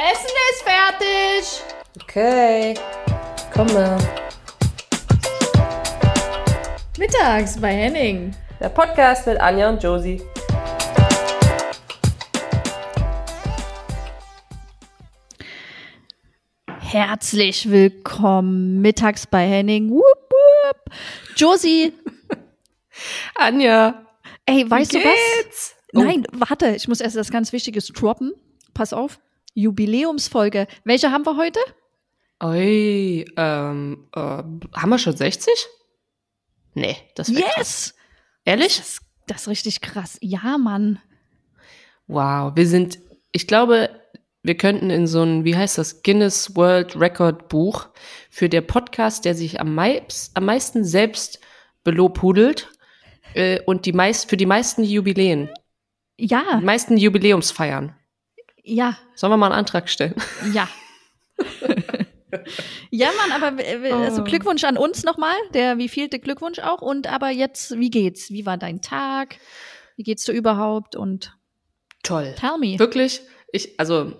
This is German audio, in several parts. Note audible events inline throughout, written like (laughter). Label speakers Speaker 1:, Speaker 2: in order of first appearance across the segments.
Speaker 1: Essen ist fertig.
Speaker 2: Okay, komme.
Speaker 1: Mittags bei Henning.
Speaker 2: Der Podcast mit Anja und Josie.
Speaker 1: Herzlich willkommen mittags bei Henning. Wupp, wupp. Josie, (laughs)
Speaker 2: Anja.
Speaker 1: ey, weißt du was? Nein, warte, ich muss erst das ganz Wichtiges droppen. Pass auf. Jubiläumsfolge. Welche haben wir heute?
Speaker 2: Ui, ähm, äh, haben wir schon 60? Nee, das wäre krass.
Speaker 1: Yes!
Speaker 2: Ehrlich?
Speaker 1: Das, das ist richtig krass. Ja, Mann.
Speaker 2: Wow, wir sind, ich glaube, wir könnten in so ein, wie heißt das, Guinness World Record Buch für der Podcast, der sich am, meist, am meisten selbst belobhudelt äh, und die meist, für die meisten Jubiläen,
Speaker 1: Ja,
Speaker 2: die meisten Jubiläumsfeiern.
Speaker 1: Ja,
Speaker 2: Sollen wir mal einen Antrag stellen?
Speaker 1: ja. (laughs) ja, Mann, aber äh, also
Speaker 2: Oh.
Speaker 1: Glückwunsch an uns nochmal. Der wievielte Glückwunsch auch. Und aber jetzt, wie geht's? Wie war dein Tag? Wie geht's dir überhaupt? Und
Speaker 2: Toll.
Speaker 1: tell me.
Speaker 2: Wirklich, ich, also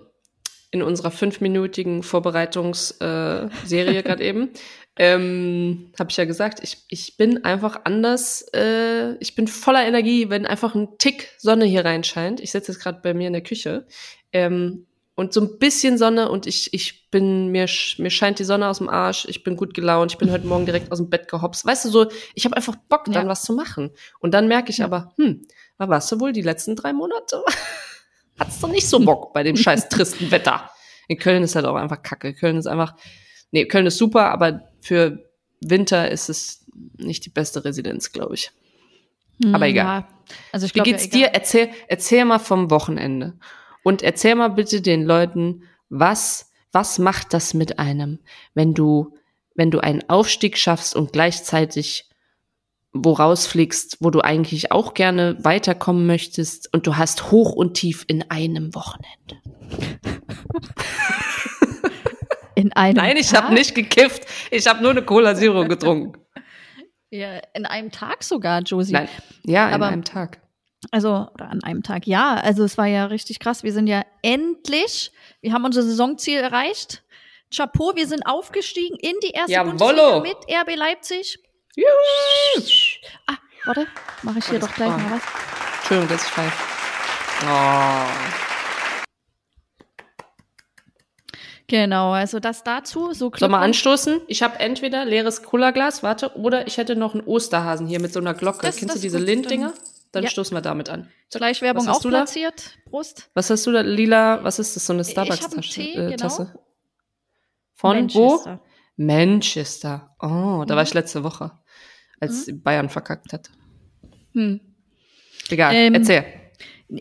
Speaker 2: in unserer fünfminütigen Vorbereitungsserie äh, gerade eben, (laughs) ähm, habe ich ja gesagt, ich, ich bin einfach anders, äh, ich bin voller Energie, wenn einfach ein Tick Sonne hier reinscheint. Ich sitze jetzt gerade bei mir in der Küche. Ähm, und so ein bisschen Sonne und ich, ich bin, mir, mir scheint die Sonne aus dem Arsch, ich bin gut gelaunt, ich bin heute Morgen direkt aus dem Bett gehopst. Weißt du, so, ich habe einfach Bock, dann
Speaker 1: Ja.
Speaker 2: was zu machen. Und dann merke ich
Speaker 1: Ja.
Speaker 2: aber, hm, da warst du wohl die letzten drei Monate? (laughs) Hat's doch nicht so Bock bei dem scheiß tristen Wetter. In Köln ist halt auch einfach kacke. Köln ist einfach, nee, Köln ist super, aber für Winter ist es nicht die beste Residenz, glaube ich. aber
Speaker 1: Hm,
Speaker 2: egal.
Speaker 1: Ja. Also ich
Speaker 2: Wie
Speaker 1: glaube,
Speaker 2: geht's
Speaker 1: ja,
Speaker 2: dir? Erzähl, erzähl mal vom Wochenende. Und erzähl mal bitte den Leuten, was, was macht das mit einem, wenn du, wenn du einen Aufstieg schaffst und gleichzeitig wo rausfliegst, wo du eigentlich auch gerne weiterkommen möchtest und du hast hoch und tief in einem Wochenende.
Speaker 1: In einem
Speaker 2: Nein, ich habe nicht gekifft. Ich habe nur eine Cola Zero getrunken.
Speaker 1: Ja, in einem Tag sogar, Josie.
Speaker 2: Nein, ja, in
Speaker 1: Aber-
Speaker 2: einem Tag.
Speaker 1: Also, oder an einem Tag, ja. Also es war ja richtig krass. Wir sind ja endlich, wir haben unser Saisonziel erreicht. Chapeau, wir sind aufgestiegen in die erste
Speaker 2: Jawollo.
Speaker 1: Bundesliga mit RB Leipzig.
Speaker 2: Juhu.
Speaker 1: Ah, warte, mache ich hier
Speaker 2: das
Speaker 1: doch gleich mal was.
Speaker 2: Entschuldigung, dass ich pfeife. Oh.
Speaker 1: Genau, also das dazu. So
Speaker 2: Soll mal anstoßen? Ich habe entweder leeres Cola-Glas, warte, oder ich hätte noch einen Osterhasen hier mit so einer Glocke.
Speaker 1: Das-
Speaker 2: Kennst
Speaker 1: das
Speaker 2: du diese
Speaker 1: ist
Speaker 2: Linddinger? Dann
Speaker 1: Ja.
Speaker 2: stoßen wir damit an.
Speaker 1: Gleich Werbung
Speaker 2: Was hast
Speaker 1: auch
Speaker 2: du da?
Speaker 1: platziert. Prost.
Speaker 2: Was hast du da? Lila, was ist das? So eine
Speaker 1: einen
Speaker 2: Starbucks-Tasse? Äh,
Speaker 1: genau.
Speaker 2: Tasse? Von
Speaker 1: Manchester.
Speaker 2: wo? Manchester. Oh, da
Speaker 1: Mhm.
Speaker 2: war ich letzte Woche, als Bayern verkackt hat.
Speaker 1: Hm.
Speaker 2: Egal,
Speaker 1: Ähm,
Speaker 2: erzähl.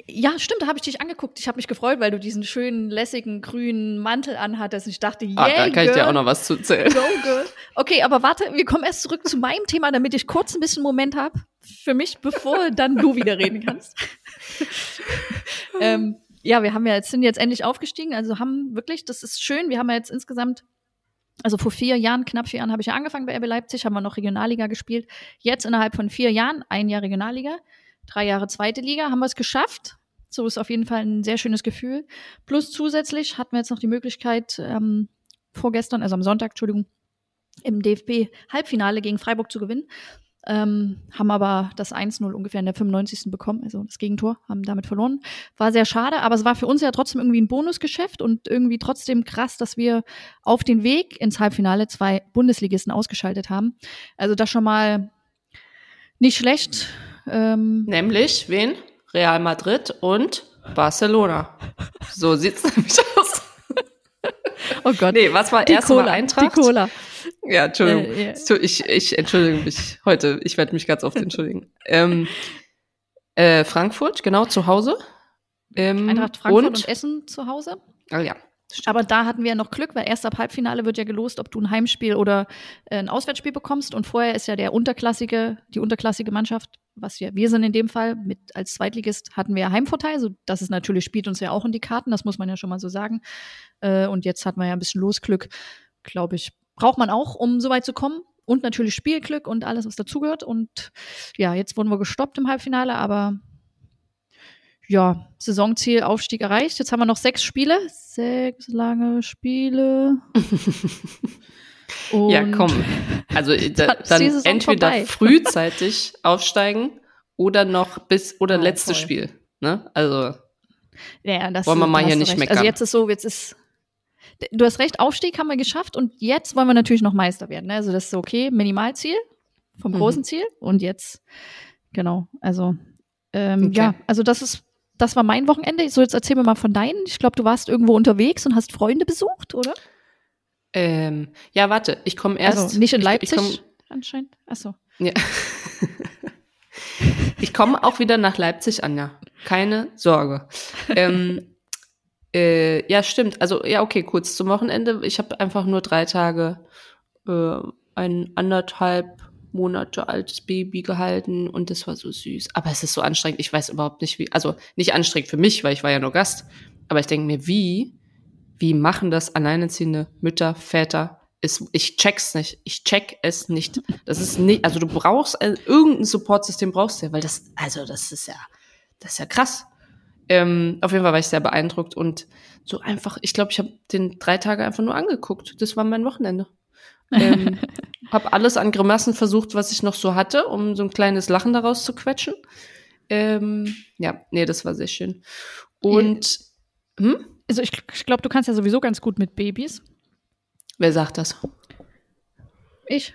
Speaker 1: Ja, stimmt, da habe ich dich angeguckt. Ich habe mich gefreut, weil du diesen schönen, lässigen, grünen Mantel anhattest. Und ich dachte, yeah,
Speaker 2: Ah, da kann ich dir
Speaker 1: girl.
Speaker 2: auch noch was zu erzählen.
Speaker 1: Go, girl. Okay, aber warte, wir kommen erst zurück zu meinem Thema, damit ich kurz ein bisschen Moment habe für mich, bevor dann du wieder reden kannst. (laughs) ähm, ja, wir haben ja jetzt, sind jetzt endlich aufgestiegen, also haben wirklich, das ist schön, wir haben ja jetzt insgesamt, also vor vier Jahren, knapp vier Jahren habe ich ja angefangen bei RB Leipzig, haben wir noch Regionalliga gespielt. Jetzt innerhalb von vier Jahren, ein Jahr Regionalliga, drei Jahre zweite Liga, haben wir es geschafft. So ist auf jeden Fall ein sehr schönes Gefühl. Plus zusätzlich hatten wir jetzt noch die Möglichkeit, ähm, vorgestern, also am Sonntag, Entschuldigung, im DFB-Halbfinale gegen Freiburg zu gewinnen. Ähm, haben aber das 1-0 ungefähr in der 95. bekommen, also das Gegentor, haben damit verloren. War sehr schade, aber es war für uns ja trotzdem irgendwie ein Bonusgeschäft und irgendwie trotzdem krass, dass wir auf den Weg ins Halbfinale zwei Bundesligisten ausgeschaltet haben. Also das schon mal nicht schlecht. Ähm,
Speaker 2: Nämlich, wen? Real Madrid und Barcelona. So sieht's (laughs) nämlich aus.
Speaker 1: oh Gott.
Speaker 2: Nee, was war
Speaker 1: die
Speaker 2: erst mal
Speaker 1: Cola,
Speaker 2: Eintracht?
Speaker 1: die Cola.
Speaker 2: Ja, Entschuldigung.
Speaker 1: Äh, ja.
Speaker 2: Ich, ich entschuldige mich heute. Ich werde mich ganz oft entschuldigen. ähm, äh, Frankfurt, genau, zu Hause. Ähm,
Speaker 1: Eintracht Frankfurt und,
Speaker 2: und,
Speaker 1: Essen zu Hause.
Speaker 2: oh ja, stimmt.
Speaker 1: Aber da hatten wir ja noch Glück, weil erst ab Halbfinale wird ja gelost, ob du ein Heimspiel oder äh, ein Auswärtsspiel bekommst. Und vorher ist ja der unterklassige, die unterklassige Mannschaft, was wir, wir sind in dem Fall, mit als Zweitligist hatten wir ja Heimvorteil. So, das ist natürlich, spielt uns ja auch in die Karten, das muss man ja schon mal so sagen. Äh, und jetzt hat man ja ein bisschen Losglück, glaube ich. Braucht man auch, um so weit zu kommen. Und natürlich Spielglück und alles, was dazugehört. Und ja, jetzt wurden wir gestoppt im Halbfinale, aber ja, Saisonziel, Aufstieg erreicht. Jetzt haben wir noch sechs Spiele. Sechs lange Spiele. (laughs)
Speaker 2: ja, komm. Also (laughs) da, dann entweder vorbei. (laughs) frühzeitig aufsteigen oder noch bis oder oh, letztes voll. Spiel. Ne? Also
Speaker 1: ja, das,
Speaker 2: wollen wir mal hier nicht recht. meckern.
Speaker 1: Also jetzt ist so, jetzt ist du hast recht, Aufstieg haben wir geschafft und jetzt wollen wir natürlich noch Meister werden. Ne? Also das ist okay, Minimalziel vom mhm. großen Ziel und jetzt genau. Also ähm, okay. ja, also das ist das war mein Wochenende. So jetzt erzähl mir mal von deinen. Ich glaube, du warst irgendwo unterwegs und hast Freunde besucht, oder?
Speaker 2: Ähm, ja, warte, ich komme erst.
Speaker 1: Also nicht in Leipzig ich, ich komm, anscheinend. Achso.
Speaker 2: Ja. (laughs) ich komme auch wieder nach Leipzig, Anja. Keine Sorge. ähm, äh, ja, stimmt. Also, ja, okay, kurz zum Wochenende. Ich habe einfach nur drei Tage äh, ein anderthalb Monate altes Baby gehalten und das war so süß. Aber es ist so anstrengend. Ich weiß überhaupt nicht, wie. Also nicht anstrengend für mich, weil ich war ja nur Gast. Aber ich denke mir, wie, wie machen das alleinerziehende Mütter, Väter? Ist, ich check's nicht. Ich check es nicht. Das ist nicht, also du brauchst äh, irgendein Supportsystem brauchst du ja, weil das, also das ist ja, das ist ja krass. Ähm, auf jeden Fall war ich sehr beeindruckt und so einfach, ich glaube, ich habe den drei Tage einfach nur angeguckt. Das war mein Wochenende. ähm, (laughs) habe alles an Grimassen versucht, was ich noch so hatte, um so ein kleines Lachen daraus zu quetschen. Ähm, ja, nee, das war sehr schön. Und
Speaker 1: hm? also ich, ich glaube, du kannst ja sowieso ganz gut mit Babys.
Speaker 2: Wer sagt das?
Speaker 1: Ich.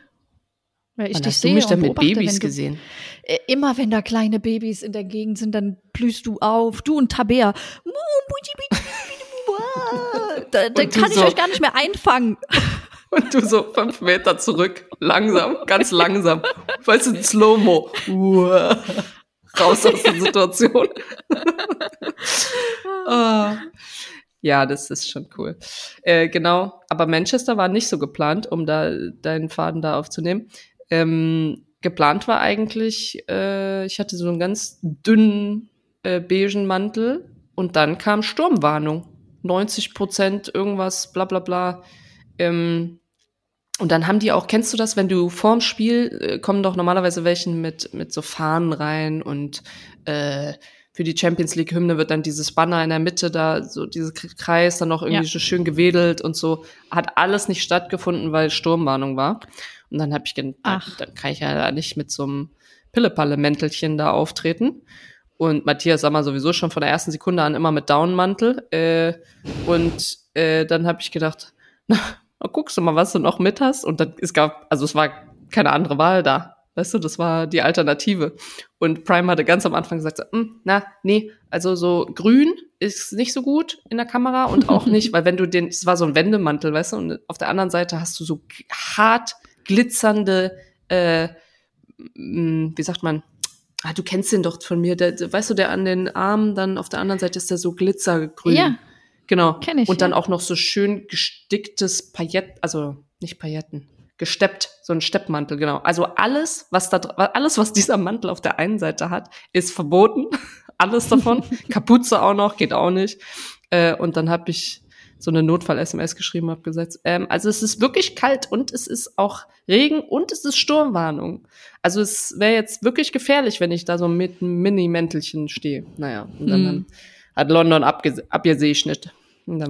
Speaker 2: Weil ich Wann dich hast du mich denn mit Babys du, gesehen?
Speaker 1: Äh, immer wenn da kleine Babys in der Gegend sind, dann blühst du auf. Du und Tabea. Da, da kann ich so. euch gar nicht mehr einfangen. (laughs)
Speaker 2: Und du so fünf Meter zurück, langsam, ganz langsam. Weißt du, Slow-Mo. Raus aus der Situation. oh. (laughs) Ja, das ist schon cool. Äh, genau, aber Manchester war nicht so geplant, um da deinen Faden da aufzunehmen. Ähm, geplant war eigentlich, äh, ich hatte so einen ganz dünnen äh, beigen Mantel und dann kam Sturmwarnung. 90 Prozent irgendwas, bla bla bla. Ähm, und dann haben die auch, kennst du das, wenn du vorm Spiel äh, kommen doch normalerweise welchen mit, mit so Fahnen rein und äh, für die Champions League Hymne wird dann dieses Banner in der Mitte da, so dieses Kreis dann noch irgendwie ja. so schön gewedelt und so. Hat alles nicht stattgefunden, weil Sturmwarnung war. Und dann habe ich gedacht, Ach. dann kann ich ja nicht mit so einem Pillepalle-Mäntelchen da auftreten. Und Matthias sah mal sowieso schon von der ersten Sekunde an immer mit Downmantel. Äh, und äh, dann habe ich gedacht, (laughs) na, guckst du mal, was du noch mit hast. Und dann, es gab, also es war keine andere Wahl da. Weißt du, das war die Alternative. Und Prime hatte ganz am Anfang gesagt, so, hm, na, nee, also so grün ist nicht so gut in der Kamera und auch (laughs) nicht, weil wenn du den, es war so ein Wendemantel, weißt du, und auf der anderen Seite hast du so hart glitzernde, äh, wie sagt man, ah, du kennst den doch von mir, der, weißt du, der an den Armen dann auf der anderen Seite ist der so glitzergrün. Ja. Genau. Kenn ich, Und dann ja. auch noch so schön gesticktes Paillett, also nicht Pailletten, gesteppt, so ein Steppmantel, genau. Also alles, was da, alles, was dieser Mantel auf der einen Seite hat, ist verboten. (laughs) alles davon. (laughs) Kapuze auch noch, geht auch nicht. Äh, und dann habe ich so eine Notfall-SMS geschrieben, habe gesagt, ähm, also es ist wirklich kalt und es ist auch Regen und es ist Sturmwarnung. Also es wäre jetzt wirklich gefährlich, wenn ich da so mit einem Mini-Mäntelchen stehe. Naja, und dann mm. hat London abgesegnet.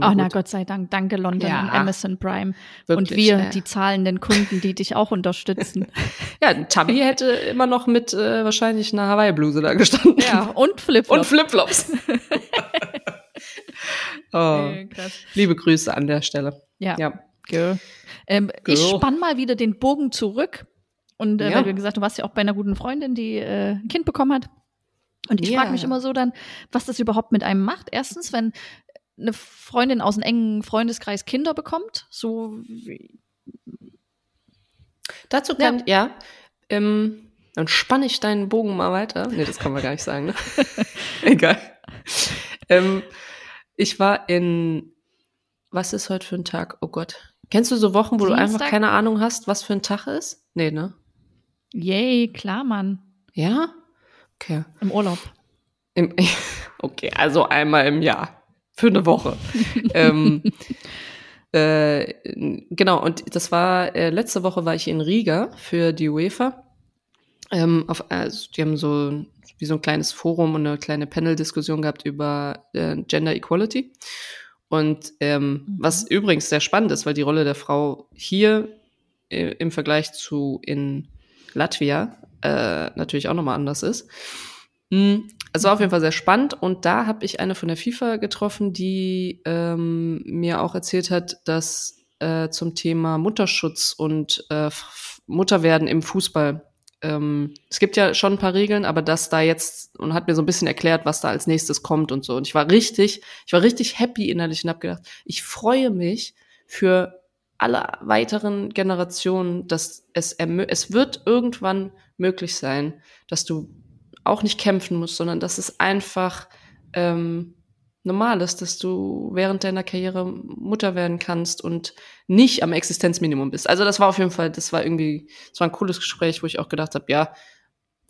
Speaker 1: Ach na Gott sei Dank, danke London ja, und Amazon Prime wirklich, und wir, ja. die zahlenden Kunden, die dich auch unterstützen. (laughs)
Speaker 2: ja, Tabby hätte immer noch mit äh, wahrscheinlich einer Hawaii-Bluse da gestanden.
Speaker 1: Ja, und Flipflops.
Speaker 2: Und Flipflops. (laughs) Oh, äh, liebe Grüße an der Stelle.
Speaker 1: Ja. ja. Girl. Ähm, Girl. Ich spann mal wieder den Bogen zurück. Und äh, ja. weil du gesagt du warst ja auch bei einer guten Freundin, die äh, ein Kind bekommen hat. Und ich yeah. frage mich immer so dann, was das überhaupt mit einem macht. Erstens, wenn eine Freundin aus einem engen Freundeskreis Kinder bekommt, so wie
Speaker 2: Dazu kann, ja, ja ähm, dann spanne ich deinen Bogen mal weiter. Nee, das kann man gar nicht sagen, ne? (laughs) Egal. Ähm, ich war in, was ist heute für ein Tag? Oh Gott. Kennst du so Wochen, wo Dienstag? du einfach keine Ahnung hast, was für ein Tag ist? Nee, ne?
Speaker 1: Yay, klar, Mann.
Speaker 2: Ja? Okay.
Speaker 1: Im Urlaub.
Speaker 2: Im, (laughs) okay, also einmal im Jahr. Für eine Woche. (laughs) ähm, äh, genau, und das war, äh, letzte Woche war ich in Riga für die UEFA. Ähm, auf, also die haben so wie so ein kleines Forum und eine kleine Panel-Diskussion gehabt über äh, Gender Equality. Und ähm, mhm. was übrigens sehr spannend ist, weil die Rolle der Frau hier äh, im Vergleich zu in Latvia äh, natürlich auch nochmal anders ist. Mhm. Also auf jeden Fall sehr spannend. Und da habe ich eine von der FIFA getroffen, die ähm, mir auch erzählt hat, dass äh, zum Thema Mutterschutz und äh, Mutterwerden im Fußball ähm, es gibt ja schon ein paar Regeln, aber das da jetzt und hat mir so ein bisschen erklärt, was da als nächstes kommt und so. Und ich war richtig, ich war richtig happy innerlich und habe gedacht, ich freue mich für alle weiteren Generationen, dass es es wird irgendwann möglich sein, dass du auch nicht kämpfen musst, sondern dass es einfach ähm, normal ist, dass du während deiner Karriere Mutter werden kannst und nicht am Existenzminimum bist. Also das war auf jeden Fall, das war irgendwie, das war ein cooles Gespräch, wo ich auch gedacht habe, ja,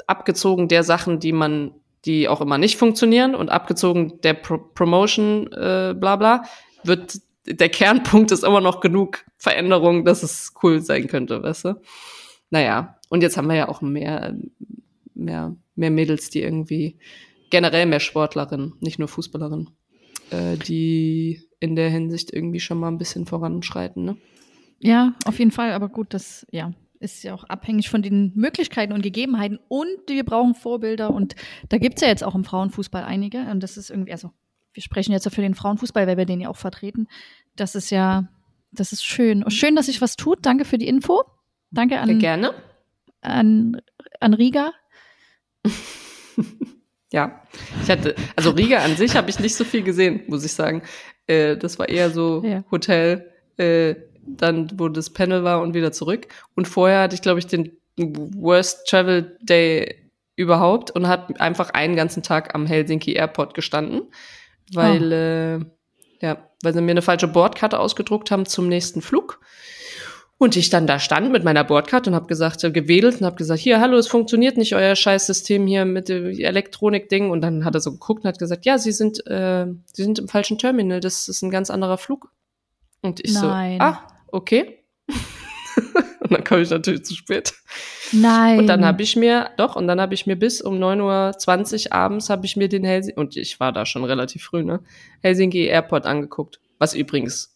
Speaker 2: abgezogen der Sachen, die man, die auch immer nicht funktionieren und abgezogen der Pro Promotion, äh, bla bla, wird der Kernpunkt ist immer noch genug Veränderung, dass es cool sein könnte, weißt du? Naja, und jetzt haben wir ja auch mehr, mehr, mehr Mädels, die irgendwie generell mehr Sportlerinnen, nicht nur Fußballerinnen äh, die in der Hinsicht irgendwie schon mal ein bisschen voranschreiten. Ne?
Speaker 1: Ja, auf jeden Fall. Aber gut, das ja ist ja auch abhängig von den Möglichkeiten und Gegebenheiten. Und wir brauchen Vorbilder. Und da gibt es ja jetzt auch im Frauenfußball einige. Und das ist irgendwie, also wir sprechen jetzt ja für den Frauenfußball, weil wir den ja auch vertreten. Das ist ja, das ist schön. Schön, dass sich was tut. Danke für die Info. Danke an,
Speaker 2: ja, gerne.
Speaker 1: an, an Riga.
Speaker 2: Ja, ich hatte, also Riga an sich habe ich nicht so viel gesehen, muss ich sagen. Äh, das war eher so ja. Hotel, äh, dann wo das Panel war und wieder zurück. Und vorher hatte ich, glaube ich, den Worst Travel Day überhaupt und hat einfach einen ganzen Tag am Helsinki Airport gestanden, weil oh. äh, ja, weil sie mir eine falsche Bordkarte ausgedruckt haben zum nächsten Flug. Und ich dann da stand mit meiner Bordkarte und habe gesagt, äh, gewedelt und habe gesagt, hier, hallo, es funktioniert nicht euer Scheißsystem hier mit dem Elektronik-Ding. Und dann hat er so geguckt und hat gesagt, ja, Sie sind, äh, Sie sind im falschen Terminal, das ist ein ganz anderer Flug. Und ich Nein. so, ah, okay. (laughs) und dann komme ich natürlich zu spät.
Speaker 1: Nein.
Speaker 2: Und dann habe ich mir, doch, und dann habe ich mir bis um 9.20 Uhr abends habe ich mir den Helsinki, und ich war da schon relativ früh, ne, Helsinki Airport angeguckt. Was übrigens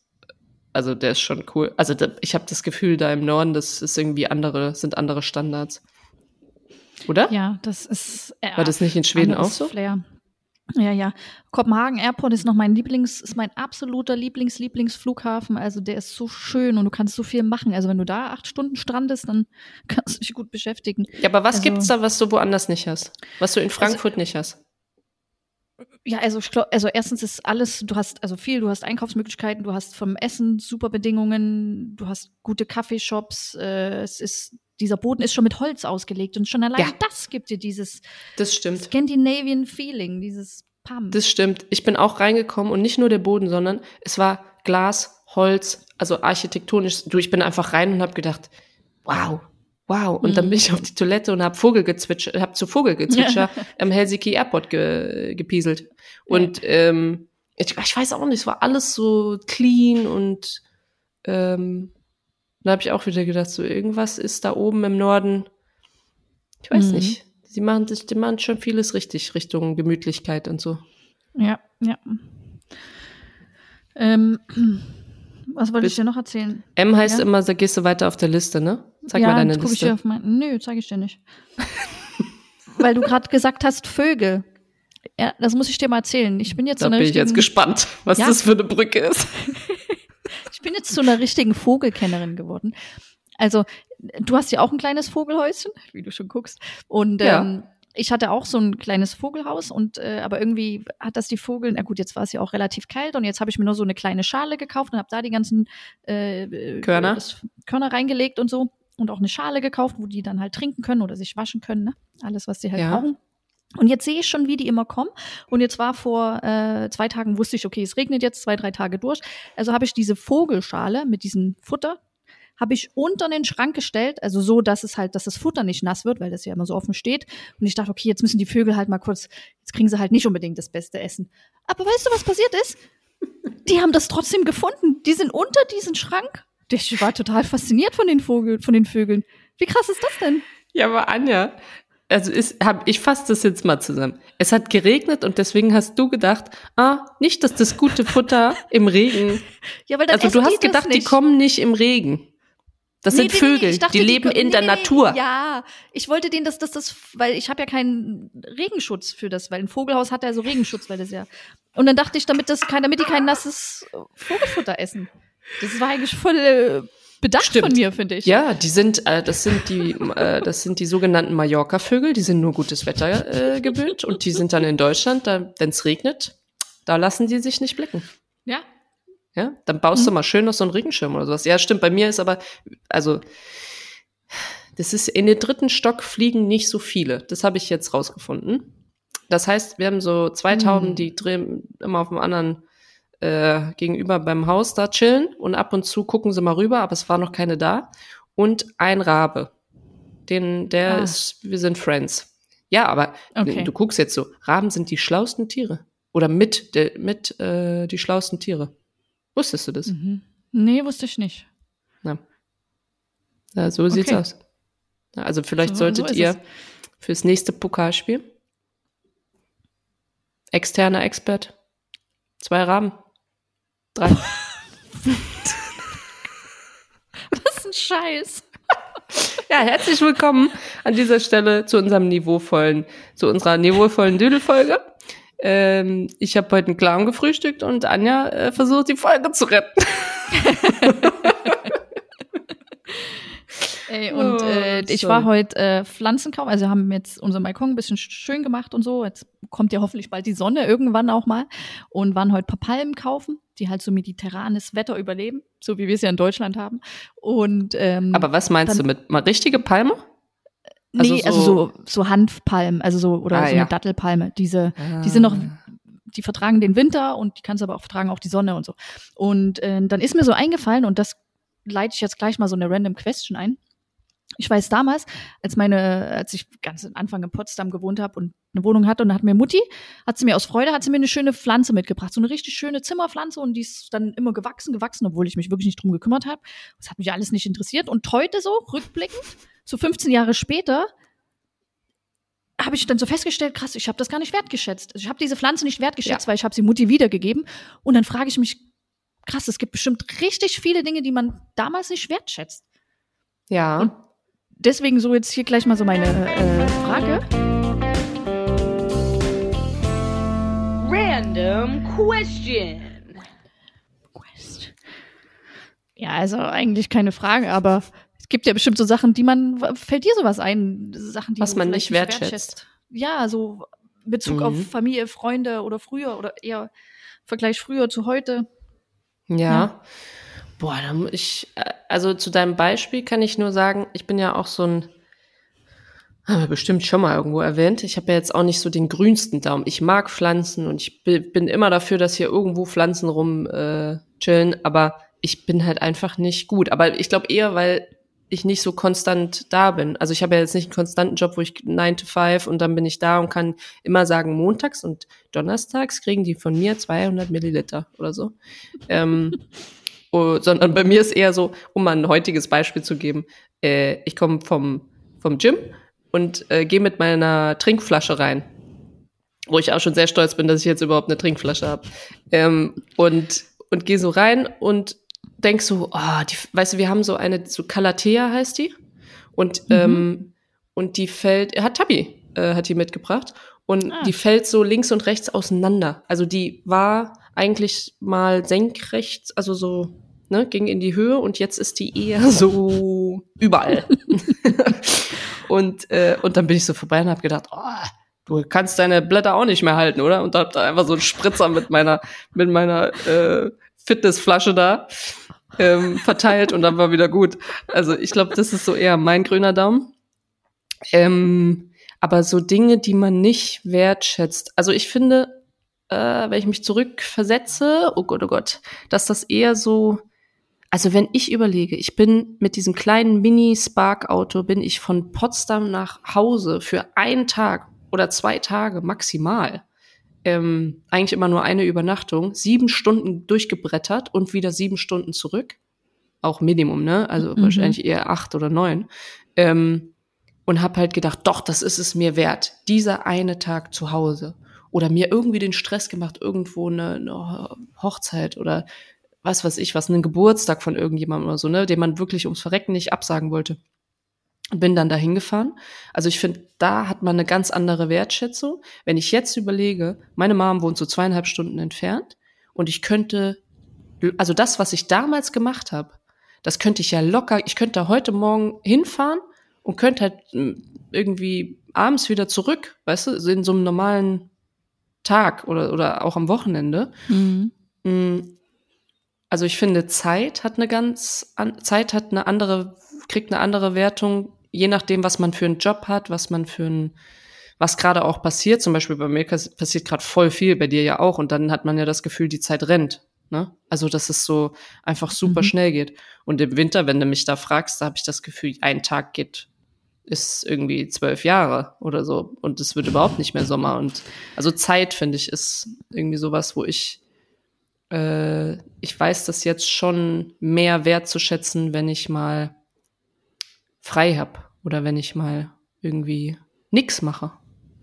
Speaker 2: also der ist schon cool. Also da, ich habe das Gefühl, da im Norden, das ist irgendwie andere, sind andere Standards. Oder?
Speaker 1: Ja, das ist.
Speaker 2: Äh, War das nicht in Schweden auch so?
Speaker 1: Flair. Ja, ja. Kopenhagen Airport ist noch mein Lieblings, ist mein absoluter Lieblings-Lieblingsflughafen. Also der ist so schön und du kannst so viel machen. Also wenn du da acht Stunden strandest, dann (laughs) kannst du dich gut beschäftigen.
Speaker 2: Ja, aber was also, gibt's da, was du woanders nicht hast? Was du in also Frankfurt also, nicht hast?
Speaker 1: Ja, also ich glaube, also erstens ist alles, du hast also viel, du hast Einkaufsmöglichkeiten, du hast vom Essen super Bedingungen, du hast gute Kaffeeshops, äh, es ist dieser Boden ist schon mit Holz ausgelegt und schon allein ja. das gibt dir dieses
Speaker 2: das stimmt.
Speaker 1: Scandinavian Feeling, dieses Pam.
Speaker 2: Das stimmt. Ich bin auch reingekommen und nicht nur der Boden, sondern es war Glas, Holz, also architektonisch. Du, ich bin einfach rein und habe gedacht, wow, Wow, und mhm. dann bin ich auf die Toilette und habe Vogelgezwitscher, habe zu Vogelgezwitscher (laughs) am Helsinki Airport ge, gepieselt. Und ähm, ich, ich weiß auch nicht, es war alles so clean und ähm, da habe ich auch wieder gedacht, so irgendwas ist da oben im Norden. Ich weiß mhm. nicht. Sie machen, die machen schon vieles richtig Richtung Gemütlichkeit und so.
Speaker 1: Ja, ja. Ähm, (clears throat) was wollte ich dir noch erzählen?
Speaker 2: M heißt ja? immer, da gehst du weiter auf der Liste, ne? Zeig ja, mal deine Liste. Ich dir auf
Speaker 1: mein, nö, zeige ich dir nicht. (laughs) Weil du gerade gesagt hast, Vögel. Ja, das muss ich dir mal erzählen. Ich bin jetzt
Speaker 2: da so
Speaker 1: bin
Speaker 2: ich jetzt gespannt, was ja? das für eine Brücke ist. (laughs)
Speaker 1: ich bin jetzt zu einer richtigen Vogelkennerin geworden. Also, du hast ja auch ein kleines Vogelhäuschen, (laughs) wie du schon guckst. Und ja. ähm, ich hatte auch so ein kleines Vogelhaus und äh, aber irgendwie hat das die Vogel, na gut, jetzt war es ja auch relativ kalt und jetzt habe ich mir nur so eine kleine Schale gekauft und habe da die ganzen äh,
Speaker 2: Körner.
Speaker 1: Körner reingelegt und so und auch eine Schale gekauft, wo die dann halt trinken können oder sich waschen können, ne? Alles, was sie halt ja. brauchen. Und jetzt sehe ich schon, wie die immer kommen. Und jetzt war vor äh, zwei Tagen, wusste ich, okay, es regnet jetzt zwei, drei Tage durch. Also habe ich diese Vogelschale mit diesem Futter, habe ich unter den Schrank gestellt, also so, dass es halt, dass das Futter nicht nass wird, weil das ja immer so offen steht. Und ich dachte, okay, jetzt müssen die Vögel halt mal kurz, jetzt kriegen sie halt nicht unbedingt das beste Essen. Aber weißt du, was passiert ist? Die haben das trotzdem gefunden. Die sind unter diesen Schrank ich war total fasziniert von den, Vogel, von den Vögeln. Wie krass ist das denn?
Speaker 2: Ja, aber Anja, also ist, hab, ich fasse das jetzt mal zusammen. Es hat geregnet und deswegen hast du gedacht, ah, nicht, dass das gute Futter im Regen. (laughs)
Speaker 1: Ja, weil dann
Speaker 2: Also du hast
Speaker 1: die
Speaker 2: gedacht, die kommen nicht im Regen. Das
Speaker 1: Nee,
Speaker 2: sind
Speaker 1: nee, nee,
Speaker 2: Vögel,
Speaker 1: ich dachte,
Speaker 2: die leben in
Speaker 1: nee,
Speaker 2: der
Speaker 1: nee, nee.
Speaker 2: Natur.
Speaker 1: Ja, ich wollte denen, dass das, das, weil ich habe ja keinen Regenschutz für das, weil ein Vogelhaus hat ja so Regenschutz, weil das ja. Und dann dachte ich, damit das kein, damit die kein nasses Vogelfutter essen. Das war eigentlich voll äh, bedacht
Speaker 2: Stimmt.
Speaker 1: von mir, finde ich.
Speaker 2: Ja, die sind, äh, das sind die, äh, das sind die sogenannten Mallorca-Vögel. Die sind nur gutes Wetter äh, gewöhnt und die sind dann in Deutschland, da, wenn es regnet, da lassen die sich nicht blicken.
Speaker 1: Ja.
Speaker 2: Ja, dann baust du
Speaker 1: Mhm.
Speaker 2: mal schön noch so einen Regenschirm oder sowas. Ja, stimmt. Bei mir ist aber, also, das ist in den dritten Stock fliegen nicht so viele. Das habe ich jetzt rausgefunden. Das heißt, wir haben so zwei
Speaker 1: Mhm.
Speaker 2: Tauben, die drehen immer auf dem anderen äh, gegenüber beim Haus da chillen und ab und zu gucken sie mal rüber, aber es war noch keine da. Und ein Rabe. Den, der
Speaker 1: Ah.
Speaker 2: ist, wir sind Friends. Ja, aber
Speaker 1: Okay.
Speaker 2: du guckst jetzt so, Raben sind die schlausten Tiere. Oder mit, der, mit äh, die schlausten Tiere. Wusstest du das?
Speaker 1: Mhm. Nee, wusste ich nicht.
Speaker 2: Ja. ja, so sieht's
Speaker 1: Okay.
Speaker 2: aus. Ja, also vielleicht
Speaker 1: So-
Speaker 2: solltet
Speaker 1: so
Speaker 2: ihr
Speaker 1: es.
Speaker 2: fürs nächste Pokalspiel externer Expert, zwei Raben, drei. (laughs)
Speaker 1: Was ein Scheiß.
Speaker 2: ja, herzlich willkommen an dieser Stelle zu unserem niveauvollen, zu unserer niveauvollen Düdelfolge. Ähm, ich habe heute einen Clown gefrühstückt und Anja äh, versucht, die Folge zu retten. (laughs)
Speaker 1: Ey, und
Speaker 2: Oh,
Speaker 1: äh, ich
Speaker 2: sorry.
Speaker 1: war heute äh, Pflanzen kaufen, also haben jetzt unseren Balkon ein bisschen sch- schön gemacht und so. Jetzt kommt ja hoffentlich bald die Sonne irgendwann auch mal. Und waren heute ein paar Palmen kaufen, die halt so mediterranes Wetter überleben, so wie wir es ja in Deutschland haben. Und ähm,
Speaker 2: Aber was meinst
Speaker 1: Dann-
Speaker 2: du mit mal richtige Palme? also
Speaker 1: nee,
Speaker 2: so-
Speaker 1: also so, so Hanfpalmen, also so, oder
Speaker 2: Ah,
Speaker 1: so
Speaker 2: ja.
Speaker 1: eine Dattelpalme, diese, die sind noch, die vertragen den Winter und die kannst aber auch vertragen auch die Sonne und so. Und äh, dann ist mir so eingefallen und das leite ich jetzt gleich mal so eine random Question ein. Ich weiß damals, als meine, als ich ganz am Anfang in Potsdam gewohnt habe und eine Wohnung hatte und da hat mir Mutti, hat sie mir aus Freude, hat sie mir eine schöne Pflanze mitgebracht, so eine richtig schöne Zimmerpflanze und die ist dann immer gewachsen, gewachsen, obwohl ich mich wirklich nicht drum gekümmert habe. Das hat mich alles nicht interessiert und heute so, rückblickend, so 15 Jahre später, habe ich dann so festgestellt, krass, ich habe das gar nicht wertgeschätzt. Also ich habe diese Pflanze nicht wertgeschätzt, weil ich habe sie Mutti wiedergegeben. Und dann frage ich mich, krass, es gibt bestimmt richtig viele Dinge, die man damals nicht wertschätzt.
Speaker 2: Ja.
Speaker 1: Und- Deswegen so jetzt hier gleich mal so meine äh, Frage.
Speaker 3: Random question.
Speaker 1: Ja, also eigentlich keine Frage, aber es gibt ja bestimmt so Sachen, die man, fällt dir sowas ein? Sachen, die
Speaker 2: Was man nicht wertschätzt.
Speaker 1: Ja, so in Bezug
Speaker 2: Mhm.
Speaker 1: auf Familie, Freunde oder früher oder eher Vergleich früher zu heute.
Speaker 2: Ja.
Speaker 1: Ja.
Speaker 2: Boah, da mu- ich, äh, also zu deinem Beispiel kann ich nur sagen, ich bin ja auch so ein, haben wir bestimmt schon mal irgendwo erwähnt, ich habe ja jetzt auch nicht so den grünsten Daumen. Ich mag Pflanzen und ich bi- bin immer dafür, dass hier irgendwo Pflanzen rum äh, chillen, aber ich bin halt einfach nicht gut. Aber ich glaube eher, weil ich nicht so konstant da bin. Also ich habe ja jetzt nicht einen konstanten Job, wo ich 9 to 5 und dann bin ich da und kann immer sagen, montags und donnerstags kriegen die von mir 200 Milliliter oder so. ähm, (laughs) oh, sondern bei mir ist eher so, um mal ein heutiges Beispiel zu geben, äh, ich komme vom, vom Gym und äh, gehe mit meiner Trinkflasche rein. Wo ich auch schon sehr stolz bin, dass ich jetzt überhaupt eine Trinkflasche habe. Ähm, und und gehe so rein und denk so, ah, die, weißt du, wir haben so eine, so Calathea heißt die. Und,
Speaker 1: Mhm.
Speaker 2: ähm, und die fällt, hat Tabi, äh, hat die mitgebracht. Und
Speaker 1: Ah.
Speaker 2: die fällt so links und rechts auseinander. Also die war eigentlich mal senkrecht, also so, ne, ging in die Höhe und jetzt ist die eher (laughs) so überall. (laughs) und, äh, und dann bin ich so vorbei und habe gedacht, oh, du kannst deine Blätter auch nicht mehr halten, oder? Und hab da einfach so einen Spritzer mit meiner, mit meiner äh, Fitnessflasche da ähm, verteilt und dann war wieder gut. Also ich glaube, das ist so eher mein grüner Daumen. Ähm, aber so Dinge, die man nicht wertschätzt. Also ich finde, äh, wenn ich mich zurückversetze, oh Gott, oh Gott, dass das eher so, also wenn ich überlege, ich bin mit diesem kleinen Mini-Spark-Auto, bin ich von Potsdam nach Hause für einen Tag oder zwei Tage maximal. Ähm, eigentlich immer nur eine Übernachtung, sieben Stunden durchgebrettert und wieder sieben Stunden zurück. Auch Minimum, ne? Also
Speaker 1: Mhm.
Speaker 2: wahrscheinlich eher acht oder neun. Ähm, und habe halt gedacht, doch, das ist es mir wert, dieser eine Tag zu Hause. Oder mir irgendwie den Stress gemacht, irgendwo eine, eine Hochzeit oder was weiß ich, was, einen Geburtstag von irgendjemandem oder so, ne, den man wirklich ums Verrecken nicht absagen wollte. Bin dann dahin gefahren. Also ich finde, da hat man eine ganz andere Wertschätzung. Wenn ich jetzt überlege, meine Mom wohnt so zweieinhalb Stunden entfernt und ich könnte, also das, was ich damals gemacht habe, das könnte ich ja locker, ich könnte heute Morgen hinfahren und könnte halt hm, irgendwie abends wieder zurück, weißt du, in so einem normalen Tag oder, oder auch am Wochenende. Mhm. Hm, also ich finde, Zeit hat eine ganz, Zeit hat eine andere, kriegt eine andere Wertung, je nachdem, was man für einen Job hat, was man für ein, was gerade auch passiert. Zum Beispiel bei mir passiert gerade voll viel, bei dir ja auch. Und dann hat man ja das Gefühl, die Zeit rennt. Ne? Also, dass es so einfach super mhm. schnell geht. Und im Winter, wenn du mich da fragst, da habe ich das Gefühl, ein Tag geht ist irgendwie zwölf Jahre oder so und es wird überhaupt nicht mehr Sommer und also Zeit finde ich ist irgendwie sowas, wo ich äh, ich weiß das jetzt schon mehr wertzuschätzen, wenn ich mal frei hab oder wenn ich mal irgendwie nix mache.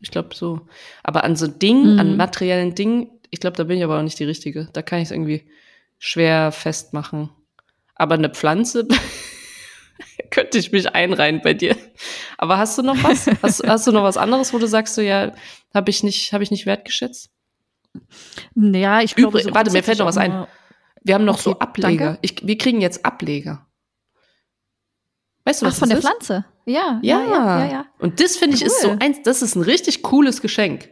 Speaker 2: Ich glaube so. Aber an so Dingen, mhm. an materiellen Dingen, ich glaube, da bin ich aber auch nicht die Richtige. Da kann ich es irgendwie schwer festmachen. Aber eine Pflanze (laughs) (laughs) könnte ich mich einreihen bei dir. Aber hast du noch was? Hast, hast du noch was anderes, wo du sagst, so ja, habe ich nicht, habe ich nicht wertgeschätzt?
Speaker 1: Ja, ich glaube. So
Speaker 2: warte, mir fällt noch was ein. Wir haben noch okay, so Ableger. Ich, wir kriegen jetzt Ableger.
Speaker 1: Weißt du, was Ach, von der ist? Pflanze? Ja,
Speaker 2: ja, ja, ja. ja, ja. Und das finde ich cool. ist so eins, das ist ein richtig cooles Geschenk,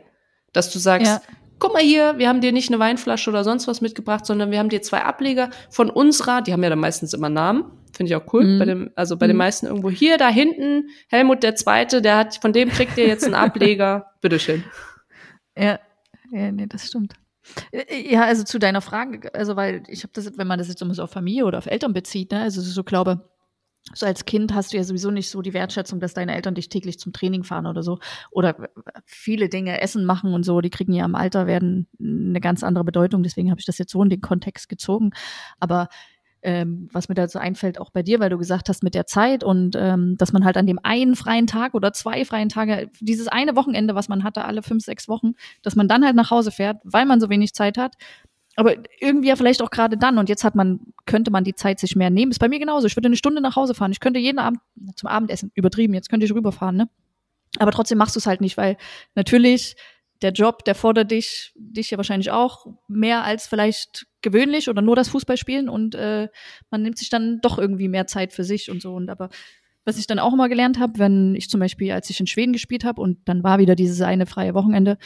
Speaker 2: dass du sagst, ja. Guck mal hier, wir haben dir nicht eine Weinflasche oder sonst was mitgebracht, sondern wir haben dir zwei Ableger von unserer, die haben ja dann meistens immer Namen, Finde ich auch cool. Mhm. Bei dem, also bei mhm. den meisten irgendwo hier, da hinten, Helmut der Zweite, der hat, von dem kriegt ihr jetzt einen Ableger. (laughs) Bitteschön.
Speaker 1: Ja, ja, nee, das stimmt. Ja, also zu deiner Frage, also weil ich habe das, wenn man das jetzt so auf Familie oder auf Eltern bezieht, ne, also so glaube, so als Kind hast du ja sowieso nicht so die Wertschätzung, dass deine Eltern dich täglich zum Training fahren oder so. Oder viele Dinge Essen machen und so, die kriegen ja im Alter werden eine ganz andere Bedeutung. Deswegen habe ich das jetzt so in den Kontext gezogen. Aber ähm, was mir dazu einfällt, auch bei dir, weil du gesagt hast mit der Zeit und ähm, dass man halt an dem einen freien Tag oder zwei freien Tage, dieses eine Wochenende, was man hatte, alle fünf, sechs Wochen, dass man dann halt nach Hause fährt, weil man so wenig Zeit hat. Aber irgendwie ja vielleicht auch gerade dann und jetzt hat man, könnte man die Zeit sich mehr nehmen. Ist bei mir genauso. Ich würde eine Stunde nach Hause fahren. Ich könnte jeden Abend zum Abendessen übertrieben. Jetzt könnte ich rüberfahren, ne? Aber trotzdem machst du es halt nicht, weil natürlich der Job, der fordert dich, dich ja wahrscheinlich auch mehr als vielleicht gewöhnlich oder nur das Fußballspielen und äh, man nimmt sich dann doch irgendwie mehr Zeit für sich und so. Und aber was ich dann auch immer gelernt habe, wenn ich zum Beispiel, als ich in Schweden gespielt habe und dann war wieder dieses eine freie Wochenende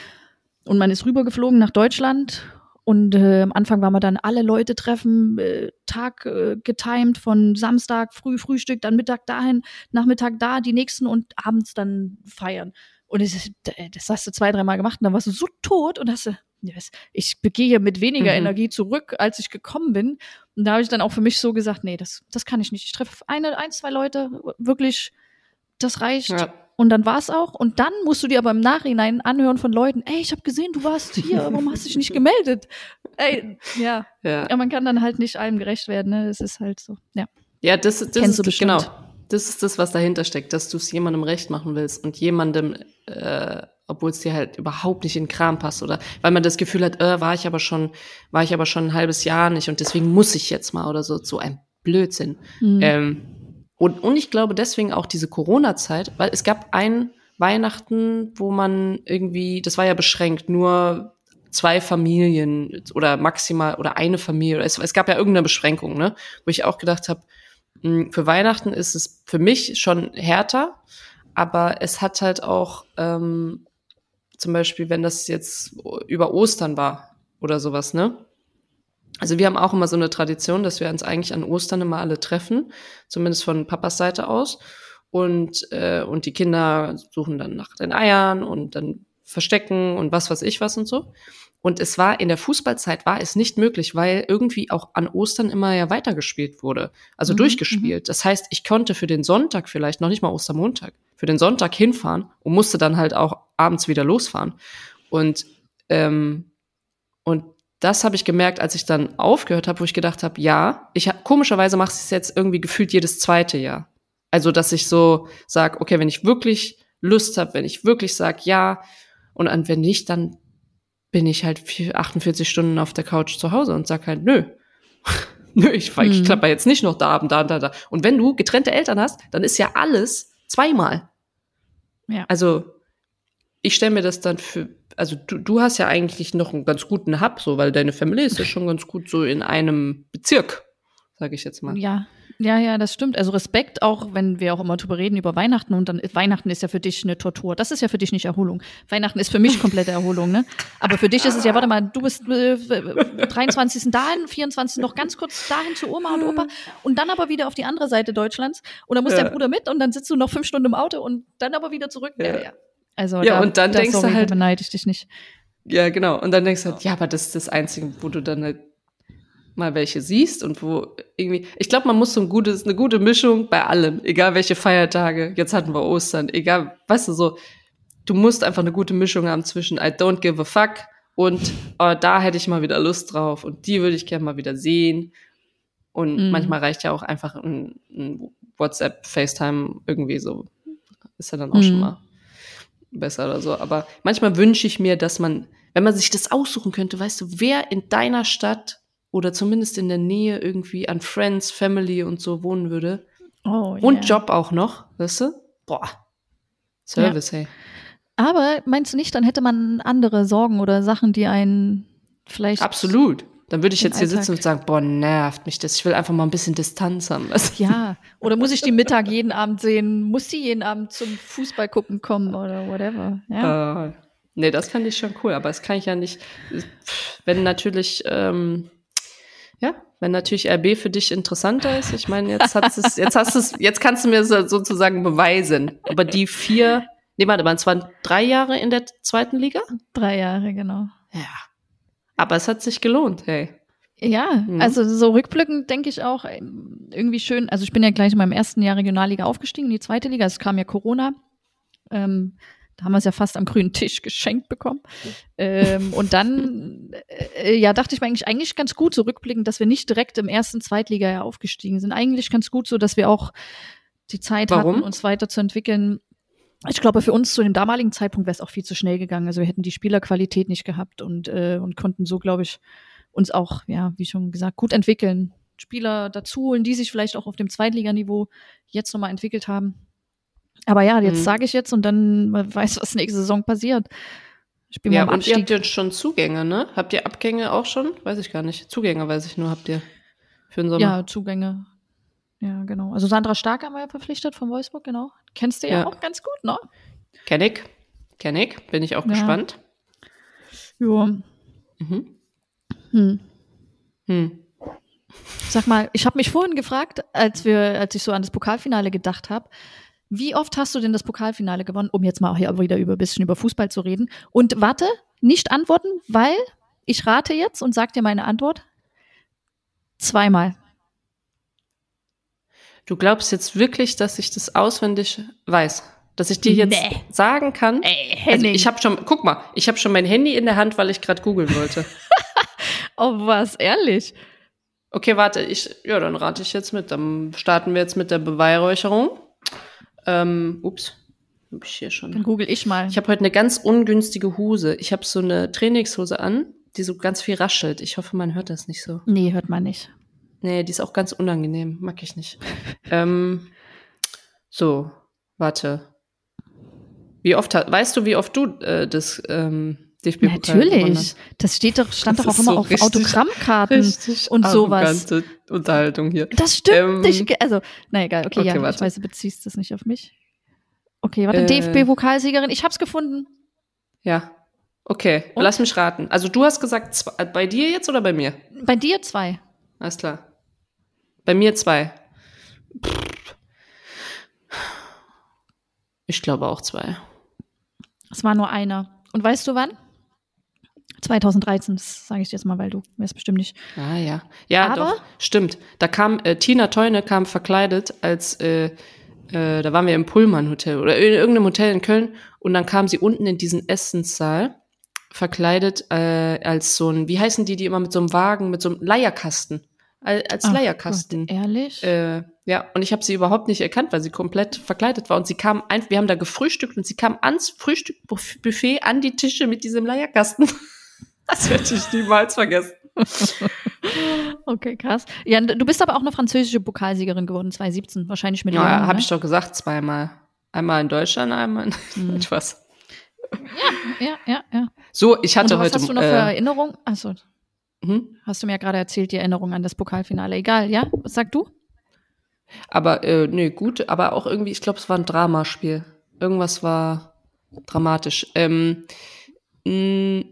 Speaker 1: und man ist rübergeflogen nach Deutschland und äh, am Anfang war man dann alle Leute treffen, äh, Tag äh, getimed von Samstag früh Frühstück, dann Mittag dahin, Nachmittag da, die nächsten und abends dann feiern. Und das, das hast du zwei, dreimal gemacht und dann warst du so tot und hast du, ich gehe mit weniger mhm. Energie zurück, als ich gekommen bin. Und da habe ich dann auch für mich so gesagt, nee, das, das kann ich nicht. Ich treffe eine, ein, zwei Leute, wirklich, das reicht. Ja. Und dann war es auch. Und dann musst du dir aber im Nachhinein anhören von Leuten, ey, ich habe gesehen, du warst hier, warum hast du dich nicht gemeldet? Ey, ja. ja. ja. man kann dann halt nicht allem gerecht werden, ne? Es ist halt so, ja.
Speaker 2: Ja, das, das Kennst ist, genau. Das ist das, was dahinter steckt, dass du es jemandem recht machen willst und jemandem äh, obwohl es dir halt überhaupt nicht in den Kram passt oder weil man das Gefühl hat, äh, war ich aber schon, war ich aber schon ein halbes Jahr nicht und deswegen muss ich jetzt mal oder so, so ein Blödsinn. Mhm. Ähm, und, und ich glaube deswegen auch diese Corona-Zeit, weil es gab ein Weihnachten, wo man irgendwie, das war ja beschränkt, nur zwei Familien oder maximal oder eine Familie. Es, es gab ja irgendeine Beschränkung, ne? Wo ich auch gedacht habe, hm, für Weihnachten ist es für mich schon härter, aber es hat halt auch ähm, zum Beispiel, wenn das jetzt über Ostern war oder sowas, ne? Also wir haben auch immer so eine Tradition, dass wir uns eigentlich an Ostern immer alle treffen, zumindest von Papas Seite aus. Und, äh, und die Kinder suchen dann nach den Eiern und dann verstecken und was weiß ich was und so. Und es war in der Fußballzeit war es nicht möglich, weil irgendwie auch an Ostern immer ja weitergespielt wurde, also mhm, durchgespielt. Mhm. Das heißt, ich konnte für den Sonntag vielleicht noch nicht mal Ostermontag, für den Sonntag hinfahren und musste dann halt auch abends wieder losfahren. Und ähm, und das habe ich gemerkt, als ich dann aufgehört habe, wo ich gedacht habe, ja, ich komischerweise mache ich es jetzt irgendwie gefühlt jedes zweite Jahr. Also, dass ich so sag, okay, wenn ich wirklich Lust habe, wenn ich wirklich sag ja und wenn nicht, dann bin ich halt vier- 48 Stunden auf der Couch zu Hause und sag halt nö. (laughs) nö, ich, ich
Speaker 1: Mhm.
Speaker 2: klapper jetzt nicht noch da und da und da, da. Und wenn du getrennte Eltern hast, dann ist ja alles zweimal.
Speaker 1: Ja.
Speaker 2: Also, ich stelle mir das dann für, also du, du hast ja eigentlich noch einen ganz guten Hub, so, weil deine Familie ist ja schon ganz gut so in einem Bezirk, sage ich jetzt mal.
Speaker 1: Ja, ja, ja, das stimmt. Also Respekt auch, wenn wir auch immer drüber reden über Weihnachten und dann Weihnachten ist ja für dich eine Tortur. Das ist ja für dich nicht Erholung. Weihnachten ist für mich komplette Erholung, ne? Aber für dich ist es ja, warte mal, du bist äh, 23. dahin, 24. noch ganz kurz dahin zu Oma und Opa und dann aber wieder auf die andere Seite Deutschlands und dann muss
Speaker 2: Ja.
Speaker 1: der Bruder mit und dann sitzt du noch fünf Stunden im Auto und dann aber wieder zurück.
Speaker 2: Ja.
Speaker 1: Also
Speaker 2: Ja,
Speaker 1: da,
Speaker 2: und dann
Speaker 1: da,
Speaker 2: denkst du
Speaker 1: sorry,
Speaker 2: halt-
Speaker 1: da beneide ich dich nicht.
Speaker 2: Ja, genau. Und dann denkst du halt, ja, aber das ist das Einzige, wo du dann halt mal welche siehst und wo irgendwie, ich glaube, man muss so ein gutes, eine gute Mischung bei allem, egal welche Feiertage, jetzt hatten wir Ostern, egal, weißt du, so, du musst einfach eine gute Mischung haben zwischen I don't give a fuck und oh, da hätte ich mal wieder Lust drauf und die würde ich gerne mal wieder sehen. Und
Speaker 1: Mhm.
Speaker 2: manchmal reicht ja auch einfach ein, ein WhatsApp, FaceTime irgendwie so. Ist ja dann auch
Speaker 1: Mhm.
Speaker 2: schon mal besser oder so. Aber manchmal wünsche ich mir, dass man, wenn man sich das aussuchen könnte, weißt du, wer in deiner Stadt oder zumindest in der Nähe irgendwie an Friends, Family und so wohnen würde.
Speaker 1: Oh,
Speaker 2: Und
Speaker 1: yeah.
Speaker 2: Job auch noch, weißt du? Boah. Service, hey.
Speaker 1: Aber meinst du nicht, dann hätte man andere Sorgen oder Sachen, die einen vielleicht
Speaker 2: Absolut. Dann würde ich jetzt hier
Speaker 1: Alltag.
Speaker 2: sitzen und sagen, boah, nervt mich das. Ich will einfach mal ein bisschen Distanz haben. weißt (laughs) du?
Speaker 1: Ja, oder muss ich die Mittag jeden Abend sehen? Muss die jeden Abend zum Fußball gucken kommen oder whatever? Ja.
Speaker 2: Äh, nee, das fand ich schon cool, aber das kann ich ja nicht. Wenn natürlich, ähm, ja, wenn natürlich RB für dich interessanter ist, ich meine, jetzt hast es, jetzt hast es, jetzt kannst du mir so- sozusagen beweisen. Aber die vier, nee, warte mal, es waren drei Jahre in der zweiten Liga?
Speaker 1: Drei Jahre, genau.
Speaker 2: Ja. Aber es hat sich gelohnt, hey.
Speaker 1: Ja,
Speaker 2: Mhm.
Speaker 1: also so rückblickend denke ich auch ähm, irgendwie schön. Also ich bin ja gleich in meinem ersten Jahr Regionalliga aufgestiegen in die zweite Liga. Es kam ja Corona. Ähm, da haben wir es ja fast am grünen Tisch geschenkt bekommen. Ähm, und dann, äh, ja, dachte ich mir eigentlich, eigentlich ganz gut so rückblickend, dass wir nicht direkt im ersten Zweitliga ja aufgestiegen sind. Eigentlich ganz gut so, dass wir auch die Zeit
Speaker 2: Warum?
Speaker 1: hatten, uns weiterzuentwickeln. Ich glaube, für uns zu dem damaligen Zeitpunkt wäre es auch viel zu schnell gegangen. Also wir hätten die Spielerqualität nicht gehabt und, äh, und konnten so, glaube ich, uns auch, ja, wie schon gesagt, gut entwickeln. Spieler dazu holen, die sich vielleicht auch auf dem Zweitliganiveau jetzt nochmal entwickelt haben. Aber ja, jetzt
Speaker 2: Mhm.
Speaker 1: sage ich jetzt und dann man weiß, was nächste Saison passiert. Spielen wir
Speaker 2: Ja, und ihr habt ja schon Zugänge, ne? Habt ihr Abgänge auch schon? Weiß ich gar nicht. Zugänge weiß ich nur, habt ihr für den Sommer.
Speaker 1: Ja, Zugänge. Ja, genau. Also Sandra Stark haben wir ja verpflichtet von Wolfsburg, genau. Kennst du ja,
Speaker 2: Ja.
Speaker 1: auch ganz gut, ne?
Speaker 2: Kenn ich. Kenn ich. Bin ich auch
Speaker 1: Ja.
Speaker 2: gespannt.
Speaker 1: Ja.
Speaker 2: Mhm.
Speaker 1: Hm.
Speaker 2: Hm.
Speaker 1: Sag mal, ich habe mich vorhin gefragt, als wir, als ich so an das Pokalfinale gedacht habe, wie oft hast du denn das Pokalfinale gewonnen, um jetzt mal hier wieder über ein bisschen über Fußball zu reden? Und warte, nicht antworten, weil ich rate jetzt und sag dir meine Antwort. Zweimal.
Speaker 2: Du glaubst jetzt wirklich, dass ich das auswendig weiß? Dass ich dir jetzt
Speaker 1: Nee.
Speaker 2: sagen kann?
Speaker 1: Ey,
Speaker 2: Also ich habe schon, guck mal, ich habe schon mein Handy in der Hand, weil ich gerade googeln wollte. (laughs)
Speaker 1: oh was, ehrlich?
Speaker 2: Okay, warte, ich, ja, dann rate ich jetzt mit. Dann starten wir jetzt mit der Beweihräucherung. Ähm, ups, hab ich hier
Speaker 1: Dann
Speaker 2: schon.
Speaker 1: google ich mal.
Speaker 2: Ich habe heute eine ganz ungünstige Hose. Ich habe so eine Trainingshose an, die so ganz viel raschelt. Ich hoffe, man hört das nicht so.
Speaker 1: nee, hört man nicht.
Speaker 2: Nee, die ist auch ganz unangenehm. Mag ich nicht. (laughs) ähm, so, warte. Wie oft hat, weißt du, wie oft du äh, das ähm, gewonnen
Speaker 1: Natürlich. Das steht doch, stand
Speaker 2: Das
Speaker 1: doch auch immer
Speaker 2: so
Speaker 1: auf
Speaker 2: richtig-
Speaker 1: Autogrammkarten
Speaker 2: Richtig
Speaker 1: und sowas.
Speaker 2: Unterhaltung hier.
Speaker 1: Das stimmt
Speaker 2: Ähm,
Speaker 1: nicht. Also, na egal, okay,
Speaker 2: okay,
Speaker 1: ja, ich
Speaker 2: warte.
Speaker 1: weiß, du beziehst das nicht auf mich. Okay, warte,
Speaker 2: Äh.
Speaker 1: DFB-Pokalsiegerin, ich hab's gefunden.
Speaker 2: Ja. Okay,
Speaker 1: Und?
Speaker 2: lass mich raten. Also du hast gesagt, zwei, bei dir jetzt oder bei mir?
Speaker 1: Bei dir zwei.
Speaker 2: Alles klar. Bei mir zwei. Ich glaube auch zwei.
Speaker 1: Es war nur einer. Und weißt du wann? 2013, das sage ich dir jetzt mal, weil du weißt bestimmt nicht.
Speaker 2: Ah ja. Ja,
Speaker 1: Aber-
Speaker 2: doch. Stimmt. Da kam äh, Tina Teune kam verkleidet als äh, äh, da waren wir im Pullman Hotel oder in irgendeinem Hotel in Köln und dann kam sie unten in diesen Essenssaal verkleidet äh, als so ein, wie heißen die, die immer mit so einem Wagen, mit so einem Leierkasten, als,
Speaker 1: Ach
Speaker 2: Leierkasten
Speaker 1: Gott, ehrlich?
Speaker 2: äh, Ja, und ich habe sie überhaupt nicht erkannt, weil sie komplett verkleidet war. Und sie kam einfach, wir haben da gefrühstückt und sie kam ans Frühstückbuffet an die Tische mit diesem Leierkasten. (laughs) Das werde ich niemals vergessen. (laughs)
Speaker 1: Okay, krass. Ja, du bist aber auch eine französische Pokalsiegerin geworden, 2017, wahrscheinlich mit
Speaker 2: Ja, habe
Speaker 1: ne?
Speaker 2: ich doch gesagt, zweimal. Einmal in Deutschland, einmal in
Speaker 1: Hm. (laughs)
Speaker 2: etwas.
Speaker 1: Ja, ja, ja.
Speaker 2: So, ich hatte
Speaker 1: Und was
Speaker 2: heute.
Speaker 1: hast du noch für
Speaker 2: äh,
Speaker 1: Erinnerungen? Achso,
Speaker 2: hm?
Speaker 1: hast du mir ja gerade erzählt, die Erinnerung an das Pokalfinale. Egal, ja? Was sagst du?
Speaker 2: Aber, äh, nee, gut, aber auch irgendwie, ich glaube, es war ein Dramaspiel. Irgendwas war dramatisch. Ähm, mh,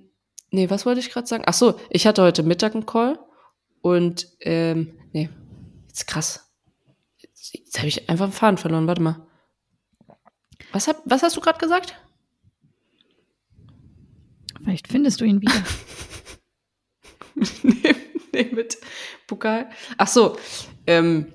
Speaker 2: nee, was wollte ich gerade sagen? Ach so, ich hatte heute Mittag einen Call und, ähm, nee, jetzt krass. Jetzt, jetzt habe ich einfach einen Faden verloren, warte mal. Was, hab, was hast du gerade gesagt?
Speaker 1: Vielleicht findest du ihn wieder. (laughs) (laughs)
Speaker 2: nee, mit Pokal. Ach so, ähm,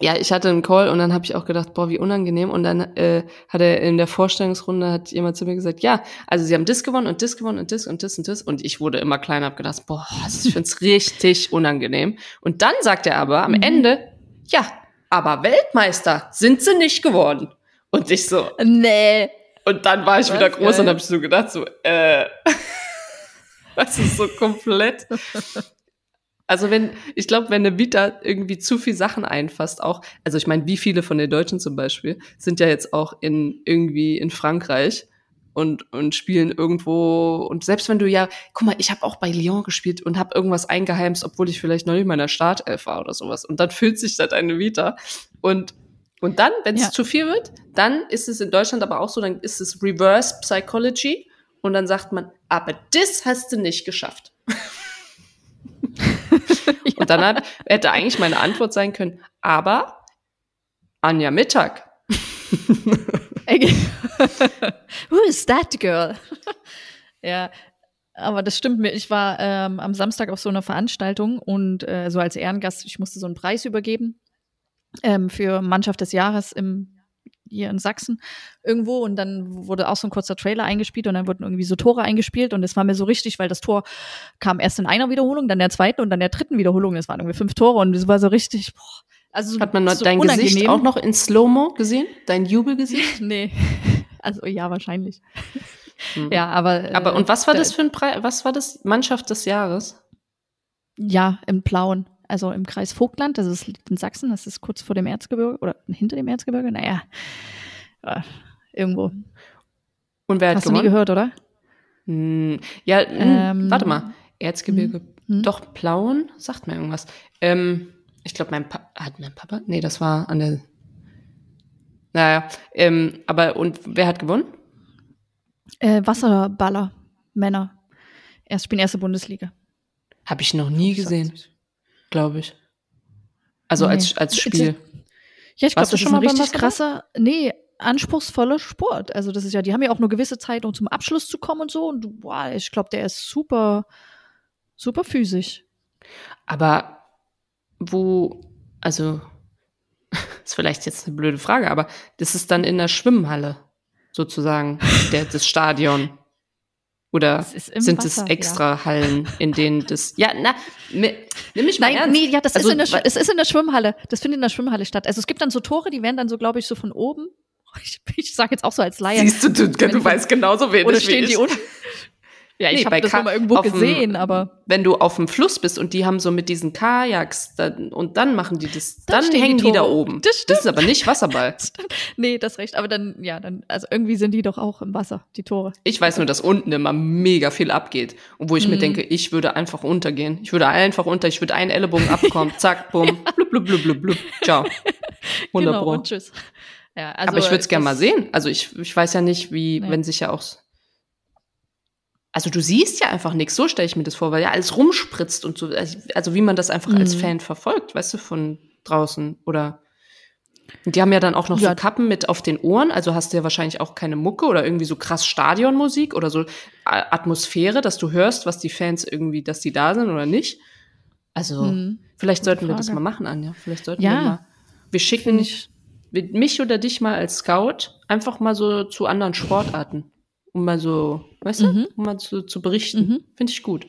Speaker 2: ja, ich hatte einen Call und dann habe ich auch gedacht, boah, wie unangenehm. Und dann äh, hat er in der Vorstellungsrunde hat jemand zu mir gesagt, ja, also sie haben das gewonnen und das gewonnen und das und das und das. Und ich wurde immer kleiner, hab gedacht, boah, ich find's (laughs) richtig unangenehm. Und dann sagt er aber am
Speaker 1: Mhm.
Speaker 2: Ende, ja, aber Weltmeister sind sie nicht geworden. Und ich so,
Speaker 1: nee.
Speaker 2: und dann war ich
Speaker 1: Was?
Speaker 2: wieder groß
Speaker 1: Geil.
Speaker 2: und habe ich so gedacht, so, äh, (laughs) das ist so komplett. Also wenn, ich glaube, wenn eine Vita irgendwie zu viel Sachen einfasst, auch, also ich meine, wie viele von den Deutschen zum Beispiel sind ja jetzt auch in irgendwie in Frankreich und und spielen irgendwo und selbst wenn du ja, guck mal, ich habe auch bei Lyon gespielt und habe irgendwas eingeheimst, obwohl ich vielleicht noch nicht in meiner Startelf war oder sowas und dann (laughs) fühlt sich das eine Vita und und dann, wenn es
Speaker 1: Ja.
Speaker 2: zu viel wird, dann ist es in Deutschland aber auch so, dann ist es Reverse Psychology und dann sagt man, aber das hast du nicht geschafft. (laughs) Und dann hat, hätte eigentlich meine Antwort sein können, aber Anja Mittag. (laughs)
Speaker 1: Who is that girl? ja, aber das stimmt mir. Ich war ähm, am Samstag auf so einer Veranstaltung und äh, so als Ehrengast, ich musste so einen Preis übergeben ähm, für Mannschaft des Jahres im hier in Sachsen irgendwo und dann wurde auch so ein kurzer Trailer eingespielt und dann wurden irgendwie so Tore eingespielt und es war mir so richtig, weil das Tor kam erst in einer Wiederholung, dann der zweiten und dann der dritten Wiederholung. Es waren irgendwie fünf Tore und es war so richtig, boah, also
Speaker 2: Hat man
Speaker 1: so
Speaker 2: dein Gesicht
Speaker 1: unangenehm.
Speaker 2: auch noch in Slow-Mo gesehen? Dein Jubelgesicht? (laughs)
Speaker 1: Nee. Also ja, wahrscheinlich.
Speaker 2: Hm.
Speaker 1: Ja, aber.
Speaker 2: Aber
Speaker 1: äh,
Speaker 2: und was war
Speaker 1: da-
Speaker 2: das für ein Preis? Was war das? Mannschaft des Jahres?
Speaker 1: Ja, im Blauen. Also im Kreis Vogtland, das ist in Sachsen, das ist kurz vor dem Erzgebirge oder hinter dem Erzgebirge. Naja, äh, irgendwo.
Speaker 2: Und wer hat
Speaker 1: Hast du nie
Speaker 2: gewonnen?
Speaker 1: gehört, oder?
Speaker 2: Hm, ja, hm,
Speaker 1: Ähm,
Speaker 2: warte mal. Erzgebirge.
Speaker 1: hm.
Speaker 2: Doch, Plauen? Sagt mir irgendwas. Ähm, ich glaube, mein Papa. Hat mein Papa? Nee, das war an der. Naja, ähm, aber und wer hat gewonnen?
Speaker 1: Äh, Wasserballer, Männer. Erst spielen erste Bundesliga.
Speaker 2: Habe ich noch nie gesehen, glaube ich. Also
Speaker 1: Nee.
Speaker 2: als, als Spiel.
Speaker 1: Ja, ich glaube, das ist
Speaker 2: schon
Speaker 1: ein
Speaker 2: mal beim
Speaker 1: richtig krasser, nee, anspruchsvoller Sport. Also das ist ja, die haben ja auch nur gewisse Zeit, um zum Abschluss zu kommen und so. Und boah, ich glaube, der ist super, super physisch.
Speaker 2: Aber wo, also, (laughs) ist vielleicht jetzt eine blöde Frage, aber das ist dann in der Schwimmhalle, sozusagen, der, das Stadion. Oder sind
Speaker 1: Wasser,
Speaker 2: es extra Hallen, in denen (laughs) das. Ja, na, nimm mich mal
Speaker 1: Nein,
Speaker 2: ernst.
Speaker 1: nee, ja, das
Speaker 2: Also,
Speaker 1: ist in der, es ist in der Schwimmhalle. Das findet in der Schwimmhalle statt. Also es gibt dann so Tore, die werden dann so, glaube ich, so von oben. (laughs) Ich, ich sage jetzt auch so als Laie.
Speaker 2: Siehst du, du, du weißt genauso wenig
Speaker 1: Oder
Speaker 2: wie
Speaker 1: stehen
Speaker 2: ich.
Speaker 1: die unten? Ja, ich
Speaker 2: Nee,
Speaker 1: habe das
Speaker 2: Ka-
Speaker 1: immer irgendwo
Speaker 2: auf dem-
Speaker 1: gesehen, aber
Speaker 2: Wenn du auf dem Fluss bist und die haben so mit diesen Kajaks dann, und dann machen die das,
Speaker 1: Dann
Speaker 2: dann,
Speaker 1: die
Speaker 2: hängen die,
Speaker 1: Tore
Speaker 2: da
Speaker 1: oben. Das
Speaker 2: das ist aber nicht Wasserball. (laughs)
Speaker 1: nee, das recht. Aber dann, ja, dann, also irgendwie sind die doch auch im Wasser, die Tore.
Speaker 2: Ich weiß nur, dass unten immer mega viel abgeht. Und wo ich mir
Speaker 1: Mhm.
Speaker 2: denke, ich würde einfach untergehen. Ich würde einfach unter, ich würde einen Ellenbogen (laughs) abkommen, zack, bumm, blub, blub, blub, blub, blub. Ciao. (laughs) 100
Speaker 1: genau, und tschüss. Ja, also,
Speaker 2: Aber ich würde es gerne mal sehen. Also ich, ich weiß ja nicht, wie,
Speaker 1: Nee.
Speaker 2: wenn sich ja auch. Also du siehst ja einfach nichts, so stelle ich mir das vor, weil ja alles rumspritzt und so. Also wie man das einfach als
Speaker 1: Mhm.
Speaker 2: Fan verfolgt, weißt du, von draußen. Oder und die haben ja dann auch noch
Speaker 1: Ja.
Speaker 2: so Kappen mit auf den Ohren, also hast du ja wahrscheinlich auch keine Mucke oder irgendwie so krass Stadionmusik oder so A- Atmosphäre, dass du hörst, was die Fans irgendwie, dass die da sind oder nicht. Also
Speaker 1: Mhm.
Speaker 2: vielleicht sollten wir das mal machen, Anja. Vielleicht sollten
Speaker 1: Ja.
Speaker 2: wir mal. Wir schicken
Speaker 1: ich.
Speaker 2: mich oder dich mal als Scout einfach mal so zu anderen Sportarten, um mal so, weißt du,
Speaker 1: Mhm.
Speaker 2: um mal zu, zu berichten.
Speaker 1: Mhm.
Speaker 2: Finde ich gut.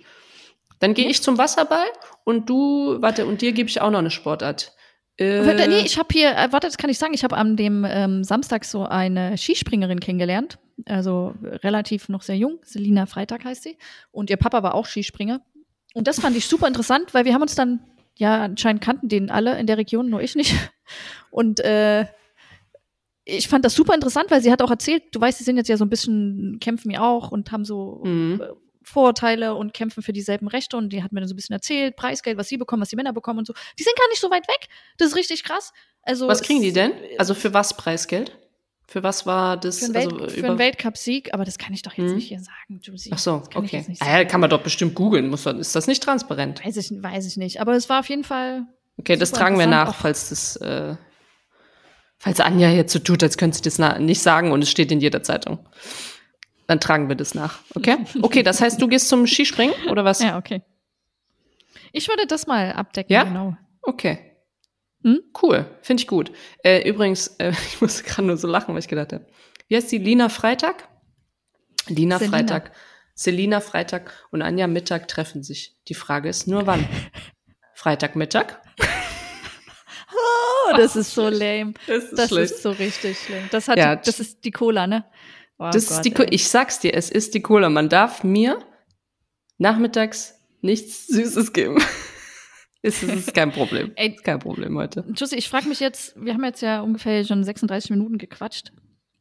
Speaker 2: Dann gehe ich zum Wasserball und du, warte, und dir gebe ich auch noch eine Sportart Äh,
Speaker 1: nee, ich habe hier, äh, warte, das kann ich sagen, ich habe an dem ähm, Samstag so eine Skispringerin kennengelernt. Also relativ noch sehr jung. Selina Freitag heißt sie. Und ihr Papa war auch Skispringer. Und das fand ich super interessant, weil wir haben uns dann, ja, anscheinend kannten den alle in der Region, nur ich nicht. Und äh, ich fand das super interessant, weil sie hat auch erzählt, du weißt, sie sind jetzt ja so ein bisschen, kämpfen ja auch und haben so
Speaker 2: Mhm.
Speaker 1: äh, Vorurteile und kämpfen für dieselben Rechte und die hat mir dann so ein bisschen erzählt, Preisgeld, was sie bekommen, was die Männer bekommen und so. Die sind gar nicht so weit weg. Das ist richtig krass. Also
Speaker 2: was kriegen die denn? Also für was Preisgeld? Für was war das?
Speaker 1: für einen, Welt,
Speaker 2: also
Speaker 1: für einen Weltcup-Sieg, aber das kann ich doch jetzt
Speaker 2: Mhm.
Speaker 1: nicht hier sagen, Josie.
Speaker 2: Ach so, okay. Ah, ja, kann man doch bestimmt googeln. Muss man, ist das nicht transparent?
Speaker 1: Weiß ich, weiß ich nicht. Aber es war auf jeden Fall.
Speaker 2: Okay, das tragen wir nach,
Speaker 1: auch.
Speaker 2: falls das, äh, falls Anja jetzt so tut, als könnte sie das nicht sagen und es steht in jeder Zeitung. Dann tragen wir das nach. Okay? (laughs) Okay, das heißt, du gehst zum Skispringen oder was?
Speaker 1: Ja, okay. Ich würde das mal abdecken,
Speaker 2: Ja?
Speaker 1: genau.
Speaker 2: Okay.
Speaker 1: Hm?
Speaker 2: Cool, finde ich gut. Äh, übrigens, äh, (laughs) ich musste gerade nur so lachen, weil ich gedacht habe. Wie heißt die? Lina Freitag? Lina
Speaker 1: Selina.
Speaker 2: Freitag. Selina Freitag und Anja Mittag treffen sich. Die Frage ist nur wann. (laughs) Freitagmittag?
Speaker 1: Oh, das ist so lame.
Speaker 2: Das ist
Speaker 1: Das ist so richtig schlimm. Das, hat
Speaker 2: Ja,
Speaker 1: die, das ist die Cola, ne? Oh
Speaker 2: Das
Speaker 1: Gott,
Speaker 2: ist die, Co-
Speaker 1: ey.
Speaker 2: ich sag's dir, es ist die Cola. Man darf mir nachmittags nichts Süßes geben. (laughs) es ist, ist kein Problem.
Speaker 1: Ey.
Speaker 2: Ist kein Problem heute.
Speaker 1: Jussi, ich frage mich jetzt, wir haben jetzt ja ungefähr schon 36 Minuten gequatscht.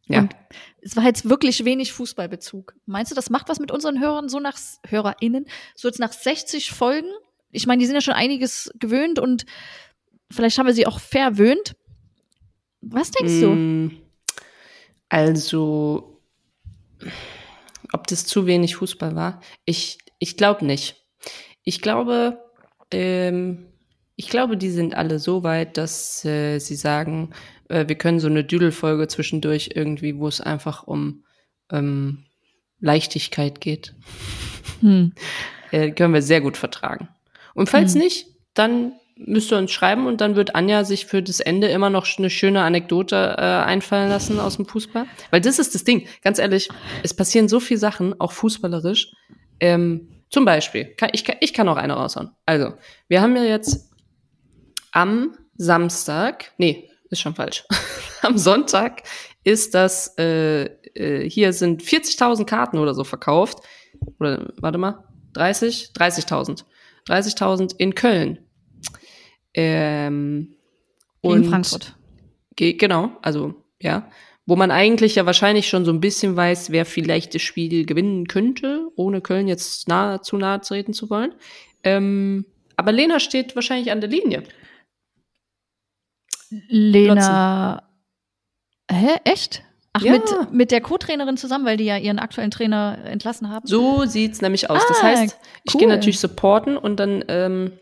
Speaker 2: Ja.
Speaker 1: Und es war jetzt wirklich wenig Fußballbezug. Meinst du, das macht was mit unseren Hörern, so nach HörerInnen, so jetzt nach 60 Folgen? Ich meine, die sind ja schon einiges gewöhnt und vielleicht haben wir sie auch verwöhnt. Was denkst du?
Speaker 2: Mm, Also, ob das zu wenig Fußball war? Ich, ich glaube nicht. Ich glaube, ähm, ich glaube, die sind alle so weit, dass äh, sie sagen, äh, wir können so eine Düdelfolge zwischendurch irgendwie, wo es einfach um ähm, Leichtigkeit geht,
Speaker 1: Hm.
Speaker 2: äh, können wir sehr gut vertragen. Und falls
Speaker 1: Mhm.
Speaker 2: nicht, dann müsst ihr uns schreiben und dann wird Anja sich für das Ende immer noch eine schöne Anekdote äh, einfallen lassen aus dem Fußball. Weil das ist das Ding. Ganz ehrlich, es passieren so viele Sachen, auch fußballerisch. Ähm, zum Beispiel, kann, ich, ich kann auch eine raushauen. Also, wir haben ja jetzt am Samstag, nee, ist schon falsch. (laughs) am Sonntag ist das, äh, äh, hier sind 40.000 Karten oder so verkauft. Oder, warte mal, 30? 30.000. 30.000 in Köln. Ähm,
Speaker 1: Gegen Frankfurt.
Speaker 2: Ge genau, also ja. Wo man eigentlich ja wahrscheinlich schon so ein bisschen weiß, wer vielleicht das Spiel gewinnen könnte, ohne Köln jetzt nahe, zu nahe treten zu wollen. Ähm, aber Lena steht wahrscheinlich an der Linie.
Speaker 1: Lena. Hä? Echt? Ach,
Speaker 2: Ja.
Speaker 1: mit, mit der Co-Trainerin zusammen, weil die ja ihren aktuellen Trainer entlassen haben?
Speaker 2: So sieht's nämlich aus. das
Speaker 1: Ah,
Speaker 2: heißt, ich
Speaker 1: cool.
Speaker 2: gehe natürlich supporten und dann, ähm,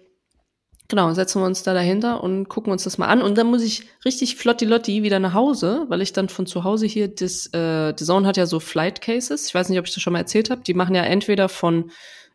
Speaker 2: genau, setzen wir uns da dahinter und gucken uns das mal an. Und dann muss ich richtig flotti-lotti wieder nach Hause, weil ich dann von zu Hause hier, das, äh, The Zone hat ja so Flight Cases. Ich weiß nicht, ob ich das schon mal erzählt habe. Die machen ja entweder von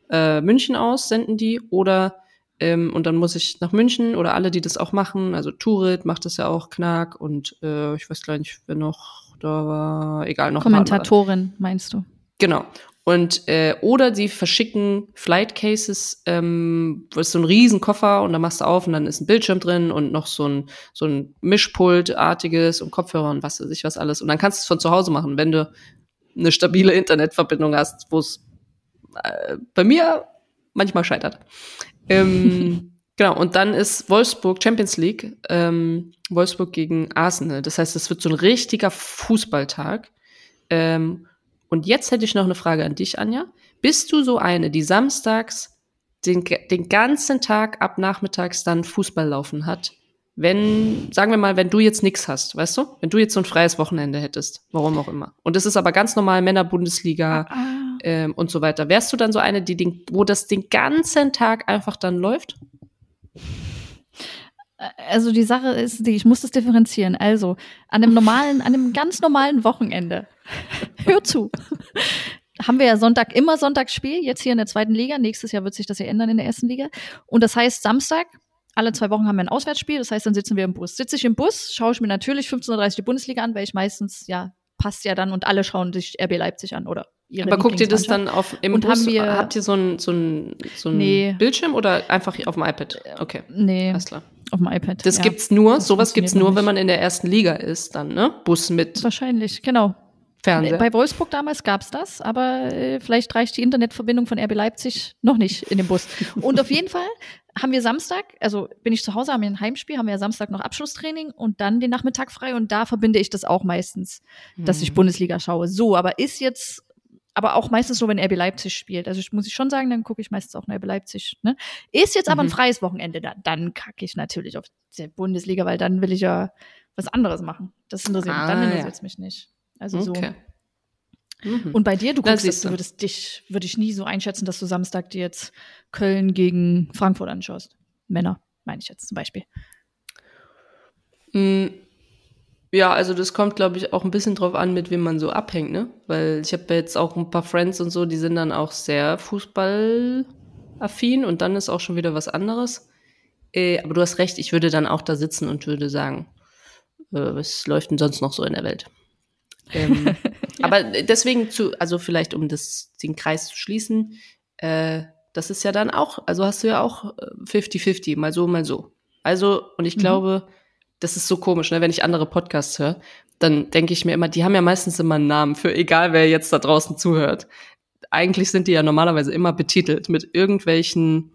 Speaker 2: äh, München aus, senden die, oder ähm, und dann muss ich nach München oder alle, die das auch machen, also Turit macht das ja auch, Knack und äh, ich weiß gar nicht, wer noch da war, egal, noch.
Speaker 1: Kommentatorin, meinst du?
Speaker 2: Genau. Und äh, oder sie verschicken Flight Cases, ähm, wo ist so ein riesen Koffer und da machst du auf und dann ist ein Bildschirm drin und noch so ein so ein Mischpultartiges und Kopfhörer und was weiß ich was alles. Und dann kannst du es von zu Hause machen, wenn du eine stabile Internetverbindung hast, wo es äh, bei mir manchmal scheitert. Ähm, (laughs) genau, und dann ist Wolfsburg Champions League, ähm, Wolfsburg gegen Arsenal. Das heißt, es wird so ein richtiger Fußballtag. Ähm, und jetzt hätte ich noch eine Frage an dich, Anja. Bist du so eine, die samstags den, den ganzen Tag ab nachmittags dann Fußball laufen hat? Wenn, sagen wir mal, wenn du jetzt nix hast, weißt du? Wenn du jetzt so ein freies Wochenende hättest, warum auch immer. Und es ist aber ganz normal Männer-Bundesliga
Speaker 1: Ah.
Speaker 2: ähm, und so weiter. Wärst du dann so eine, die den, wo das den ganzen Tag einfach dann läuft?
Speaker 1: Also die Sache ist, die, ich muss das differenzieren. Also an einem normalen, an einem ganz normalen Wochenende, (laughs) hör zu, haben wir ja Sonntag immer Sonntagsspiel, jetzt hier in der zweiten Liga. Nächstes Jahr wird sich das ja ändern in der ersten Liga. Und das heißt, Samstag, alle zwei Wochen haben wir ein Auswärtsspiel. Das heißt, dann sitzen wir im Bus. Sitze ich im Bus, schaue ich mir natürlich 15.30 Uhr die Bundesliga an, weil ich meistens, ja, passt ja dann und alle schauen sich RB Leipzig an oder ihre
Speaker 2: Aber guckt ihr das dann auf im
Speaker 1: Und
Speaker 2: Bus?
Speaker 1: haben wir-
Speaker 2: habt ihr so ein, so ein, so ein
Speaker 1: Nee.
Speaker 2: Bildschirm oder einfach auf dem iPad? Okay,
Speaker 1: Nee.
Speaker 2: alles klar.
Speaker 1: Auf dem iPad.
Speaker 2: Das
Speaker 1: ja.
Speaker 2: gibt's nur,
Speaker 1: Das
Speaker 2: sowas gibt's nur,
Speaker 1: noch
Speaker 2: wenn
Speaker 1: nicht.
Speaker 2: man in der ersten Liga ist, dann, ne? Bus mit
Speaker 1: Wahrscheinlich, genau.
Speaker 2: Fernseher.
Speaker 1: Bei Wolfsburg damals gab's das, aber äh, vielleicht reicht die Internetverbindung von RB Leipzig noch nicht in dem Bus. Und auf jeden Fall haben wir Samstag, also bin ich zu Hause, haben wir ein Heimspiel, haben wir ja Samstag noch Abschlusstraining und dann den Nachmittag frei und da verbinde ich das auch meistens, dass ich
Speaker 2: Mhm.
Speaker 1: Bundesliga schaue. So, aber ist jetzt, aber auch meistens nur, wenn RB Leipzig spielt. Also ich muss ich schon sagen, dann gucke ich meistens auch nach RB Leipzig. Ne? Ist jetzt aber ein
Speaker 2: Mhm.
Speaker 1: freies Wochenende, da, dann kacke ich natürlich auf die Bundesliga, weil dann will ich ja was anderes machen. Das interessiert mich,
Speaker 2: Ah,
Speaker 1: dann
Speaker 2: ja.
Speaker 1: interessiert es mich nicht. Also so.
Speaker 2: Okay. Mhm.
Speaker 1: Und bei dir, du guckst, das,
Speaker 2: du.
Speaker 1: würdest dich, würde ich nie so einschätzen, dass du Samstag dir jetzt Köln gegen Frankfurt anschaust. Männer, meine ich jetzt zum Beispiel.
Speaker 2: Mm, Ja, also das kommt, glaube ich, auch ein bisschen drauf an, mit wem man so abhängt, ne? Weil ich habe jetzt auch ein paar Friends und so, die sind dann auch sehr fußballaffin und dann ist auch schon wieder was anderes. Äh, aber du hast recht, ich würde dann auch da sitzen und würde sagen, äh, was läuft denn sonst noch so in der Welt? Ähm, (laughs) Aber deswegen zu, also vielleicht um das, den Kreis zu schließen, äh, das ist ja dann auch, also hast du ja auch äh, 50-50, mal so, mal so. Also, und ich
Speaker 1: Mhm.
Speaker 2: glaube, das ist so komisch, ne? wenn ich andere Podcasts höre, dann denke ich mir immer, die haben ja meistens immer einen Namen für egal, wer jetzt da draußen zuhört. Eigentlich sind die ja normalerweise immer betitelt mit irgendwelchen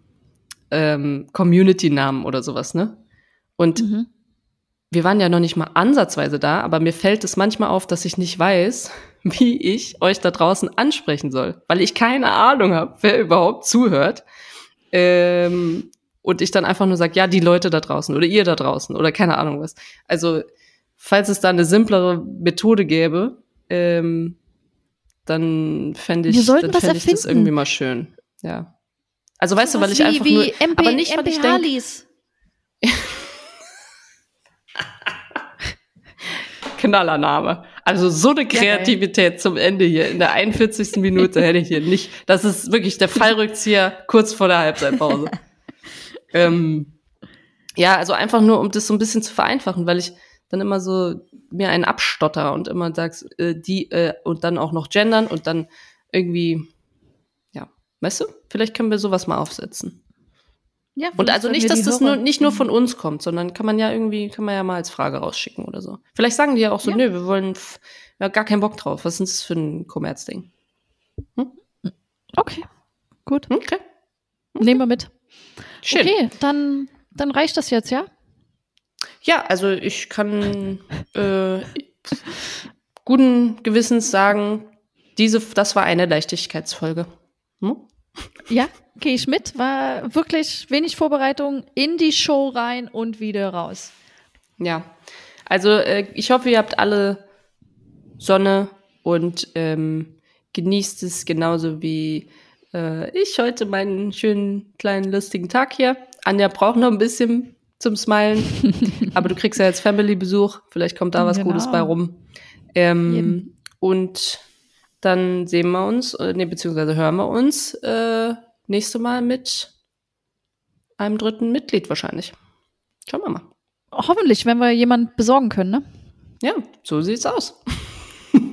Speaker 2: ähm, Community-Namen oder sowas, ne? Und
Speaker 1: Mhm.
Speaker 2: Wir waren ja noch nicht mal ansatzweise da, aber mir fällt es manchmal auf, dass ich nicht weiß, (laughs) wie ich euch da draußen ansprechen soll, weil ich keine Ahnung habe, wer überhaupt zuhört. Ähm, und ich dann einfach nur sage, ja, die Leute da draußen oder ihr da draußen oder keine Ahnung was. Also, falls es da eine simplere Methode gäbe, ähm, dann fände ich, dann fänd ich das irgendwie mal schön. Ja. Also, weißt du, weil ich einfach
Speaker 1: wie
Speaker 2: nur,
Speaker 1: MP,
Speaker 2: aber nicht, weil ich denke, (laughs) Knallername. Also so eine Kreativität zum Ende hier in der 41. (laughs) Minute hätte ich hier nicht. Das ist wirklich der Fallrückzieher kurz vor der Halbzeitpause. (laughs) ähm, ja, also einfach nur, um das so ein bisschen zu vereinfachen, weil ich dann immer so mir einen abstotter und immer sagst, äh, die äh, und dann auch noch gendern und dann irgendwie, ja, weißt du, vielleicht können wir sowas mal aufsetzen.
Speaker 1: Ja,
Speaker 2: Und also nicht, dass das
Speaker 1: Hörer-
Speaker 2: nur, nicht nur von uns kommt, sondern kann man ja irgendwie, kann man ja mal als Frage rausschicken oder so. Vielleicht sagen die ja auch so,
Speaker 1: Ja.
Speaker 2: nö, wir wollen ja, gar keinen Bock drauf. Was ist das für ein Kommerzding?
Speaker 1: Okay, gut.
Speaker 2: Okay.
Speaker 1: Nehmen wir mit.
Speaker 2: Schön.
Speaker 1: Okay, dann, dann reicht das jetzt, ja?
Speaker 2: Ja, also ich kann äh, guten Gewissens sagen, diese, das war eine Leichtigkeitsfolge. Hm?
Speaker 1: Ja, gehe ich mit. War wirklich wenig Vorbereitung in die Show rein und wieder raus.
Speaker 2: Ja. Also äh, ich hoffe, ihr habt alle Sonne und ähm, genießt es genauso wie äh, ich heute meinen schönen kleinen lustigen Tag hier. Anja braucht noch ein bisschen zum Smilen, (laughs) aber du kriegst ja jetzt Family-Besuch, vielleicht kommt da was
Speaker 1: Genau.
Speaker 2: Gutes bei rum. Ähm, und dann sehen wir uns, äh, nee, beziehungsweise hören wir uns äh, nächste Mal mit einem dritten Mitglied wahrscheinlich. Schauen wir mal.
Speaker 1: Hoffentlich, wenn wir jemanden besorgen können, ne?
Speaker 2: Ja, so sieht's aus. (laughs)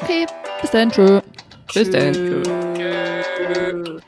Speaker 1: Okay, bis dann. Tschö.
Speaker 2: Bis dann.
Speaker 3: Tschö.